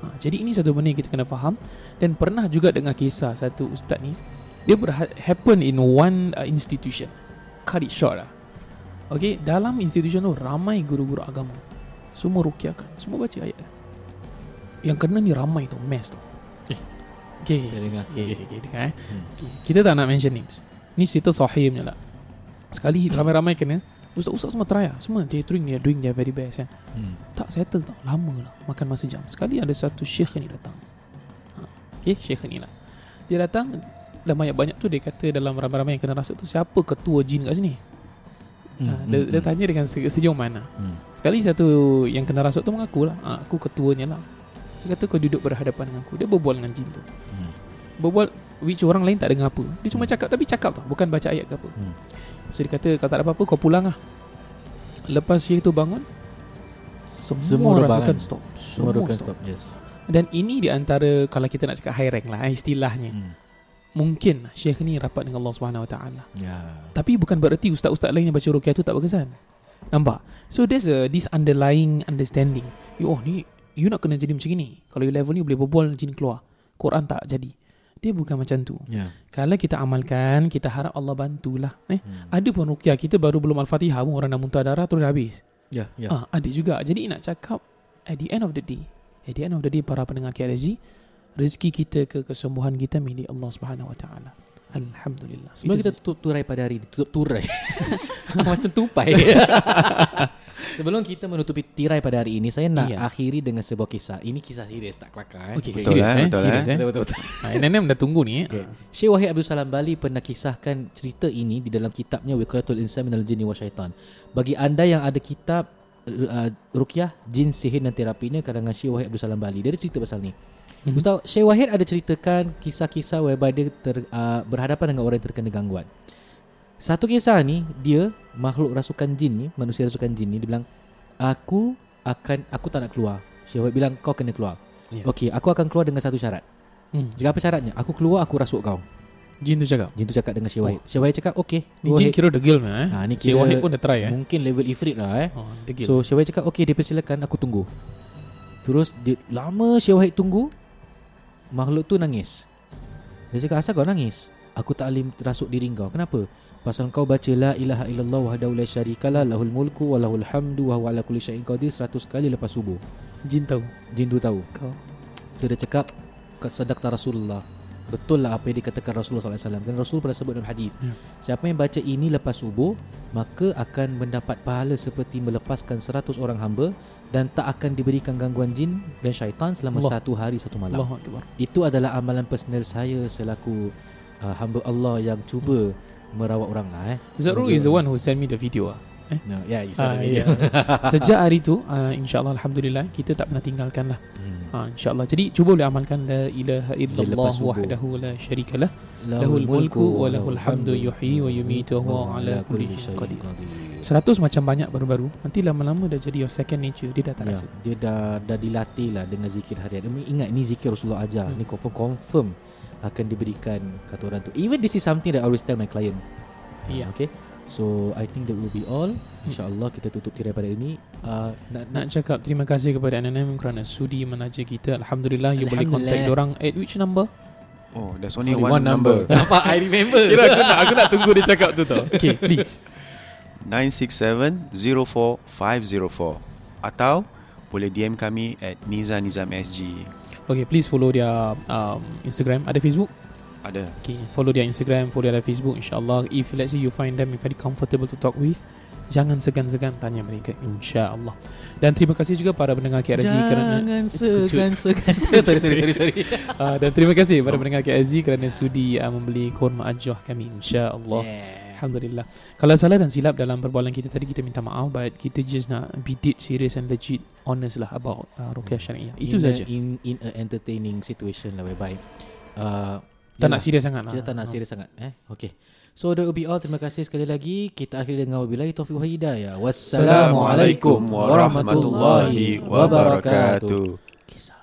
Ha, jadi ini satu benda yang kita kena faham dan pernah juga dengar kisah satu ustaz ni dia berha- happen in one uh, institution. Cut it short lah. Okay, dalam institution tu ramai guru-guru agama. Semua rukyahkan, semua baca ayat. Yang kena ni ramai tu, mass tu. Eh. Okay, okay, dengar. okay, okay, okay, dengar eh. Hmm. Okay. Kita tak nak mention names. Ni cerita sahih punya lah. Sekali ramai-ramai kena, ustaz-ustaz semua try lah. Semua dia doing, dia doing their very best kan. Hmm. Tak settle tau Lama lah Makan masa jam Sekali ada satu syekh ni datang ha. Okay syekh ni lah Dia datang Dalam banyak-banyak tu Dia kata dalam ramai-ramai yang kena rasuk tu Siapa ketua jin kat sini Hmm, ha, dia, hmm, dia hmm. tanya dengan se- sejauh mana Hmm. Sekali satu yang kena rasuk tu mengaku lah ha, Aku ketuanya lah Dia kata kau duduk berhadapan dengan aku Dia berbual dengan jin tu Hmm. Berbual Which orang lain tak dengar apa Dia cuma cakap Tapi cakap tau Bukan baca ayat ke apa Hmm. So dia kata Kalau tak ada apa-apa Kau pulang lah Lepas syekh tu bangun Semua, Semua rebahan. stop Semua rokan stop. Yes. Dan ini di antara kalau kita nak cakap high rank lah eh, istilahnya. Hmm. Mungkin Syekh ni rapat dengan Allah Subhanahu Wa Taala. Ya. Tapi bukan bererti ustaz-ustaz lain yang baca ruqyah tu tak berkesan. Nampak? So there's a this underlying understanding. You, oh ni you nak kena jadi macam ni. Kalau you level ni boleh berbual jin keluar. Quran tak jadi. Dia bukan macam tu. Ya. Kalau kita amalkan, kita harap Allah bantulah. Eh, Hmm. ada pun ruqyah kita baru belum Al-Fatihah pun orang dah muntah darah terus dah habis. Ya. Ya. Ah, ada juga. Jadi nak cakap at the end of the day, at the end of the day para pendengar KLZ, rezeki kita ke kesembuhan kita milik Allah Subhanahu Wa Taala. Alhamdulillah. Sebelum kita tutup turai pada hari ini Tutup turai Macam tupai Sebelum kita menutupi tirai pada hari ini Saya nak Iya. akhiri dengan sebuah kisah Ini kisah serius tak kelakar eh? Okey, Betul, serius eh? eh, Betul, serius eh? eh. Betul, betul, betul. Ah, NNM dah tunggu ni. Okay. Eh. Syekh Wahid Abdul Salam Bali pernah kisahkan cerita ini di dalam kitabnya Wiqayatul Insan Minal Jinni wa Syaitan. Bagi anda yang ada kitab uh, Ruqyah, Jin, Sihir dan Terapi ni karangan Syekh Wahid Abdul Salam Bali. Dia ada cerita pasal ni. Mhm. Ustaz Syekh Wahid ada ceritakan kisah-kisah whereby dia ter, uh, berhadapan dengan orang yang terkena gangguan. Satu kisah ni dia makhluk rasukan jin ni, manusia rasukan jin ni dia bilang aku akan aku tak nak keluar. Syekh Wahid bilang kau kena keluar. Ya. Okey, aku akan keluar dengan satu syarat. Hmm. Jika apa syaratnya? Aku keluar aku rasuk kau. Jin tu cakap. Jin tu cakap dengan Wahid. Syekh Wahid cakap okey. Ni jin ahead." kira degil mah eh. Ha, ni kira- Wahid pun dah try eh. Mungkin level ifrit lah eh. Oh, degil. So Wahid cakap okey dipersilakan aku tunggu. Terus dia, lama Syekh Wahid tunggu makhluk tu nangis. Dia cakap asal kau nangis? Aku tak alim terasuk diri kau. Kenapa? Pasal kau baca la ilaha illallah wahdahu la syarikalah lahul mulku wa lahul hamdu wa huwa ala kulli syai'in qadir 100 kali lepas subuh. jin tahu. Jin tu tahu. Kau. So dia cakap Sadaqta Rasulullah Betul lah apa yang dikatakan Rasulullah SAW Kan Rasul pernah sebut dalam hadis Ya. Siapa yang baca ini lepas subuh Maka akan mendapat pahala seperti melepaskan 100 orang hamba Dan tak akan diberikan gangguan jin dan syaitan Selama Allah. satu hari satu malam akbar. Itu adalah amalan personal saya Selaku uh, hamba Allah yang cuba merawat orang lah eh Zarul Semoga- is the one who sent me the video ah. no, Ya, yeah, Ah, ya. Sejak hari tu uh, InsyaAllah Alhamdulillah Kita tak pernah tinggalkan lah hmm. ha, InsyaAllah Jadi cuba boleh amalkan La ilaha illallah. Wahdahu la syarikalah Lahul mulku wa lahul hamdu yuhyi wa yumitu wa ala kulli syai'in qadir. Seratus macam banyak baru-baru Nanti lama-lama dah jadi your second nature Dia dah tak Ya, rasa dia dah dah dilatih lah dengan zikir harian. Ingat ni zikir Rasulullah ajar. Hmm. Hmm. Ni confirm confirm akan diberikan kata orang tu. Even this is something that I always tell my client. Ya. Uh, okay. So I think that will be all. InsyaAllah kita tutup tirai pada ini. Uh, nak, nak Nak cakap terima kasih kepada NNM kerana sudi menaja kita Alhamdulillah You boleh contact Alhamdulillah. orang At which number? Oh, there's Only only, one, number. Nampak I remember. Kira aku nak, aku nak tunggu dia cakap tu tau Okay please 967-04504 Atau boleh DM kami at Niza Nizam SG Okay please follow dia um, Instagram Ada Facebook? Ada Okay follow dia Instagram Follow dia Facebook InsyaAllah If let's say you find them Very comfortable to talk with Jangan segan-segan tanya mereka insya-Allah. Dan terima kasih juga para pendengar KRZ kerana Jangan Itu segan kejut. segan Sorry sorry sorry sorry uh, dan terima kasih para pendengar KRZ kerana sudi uh, membeli kurma ajwah kami insya-Allah. Yeah. Alhamdulillah. Kalau salah dan silap dalam perbualan kita tadi kita minta maaf but kita just nak be dead serious and legit honest lah about uh, ruqyah syariah. Itu in saja. a, in in a entertaining situation lah whereby uh, Tak yalah, nak serius sangat lah. Kita tak nak serius sangat eh. Okay. So that will be all. Terima kasih sekali lagi. Kita akhiri dengan wabillahi taufiq wa hidayah. Wassalamualaikum warahmatullahi wabarakatuh. Kisah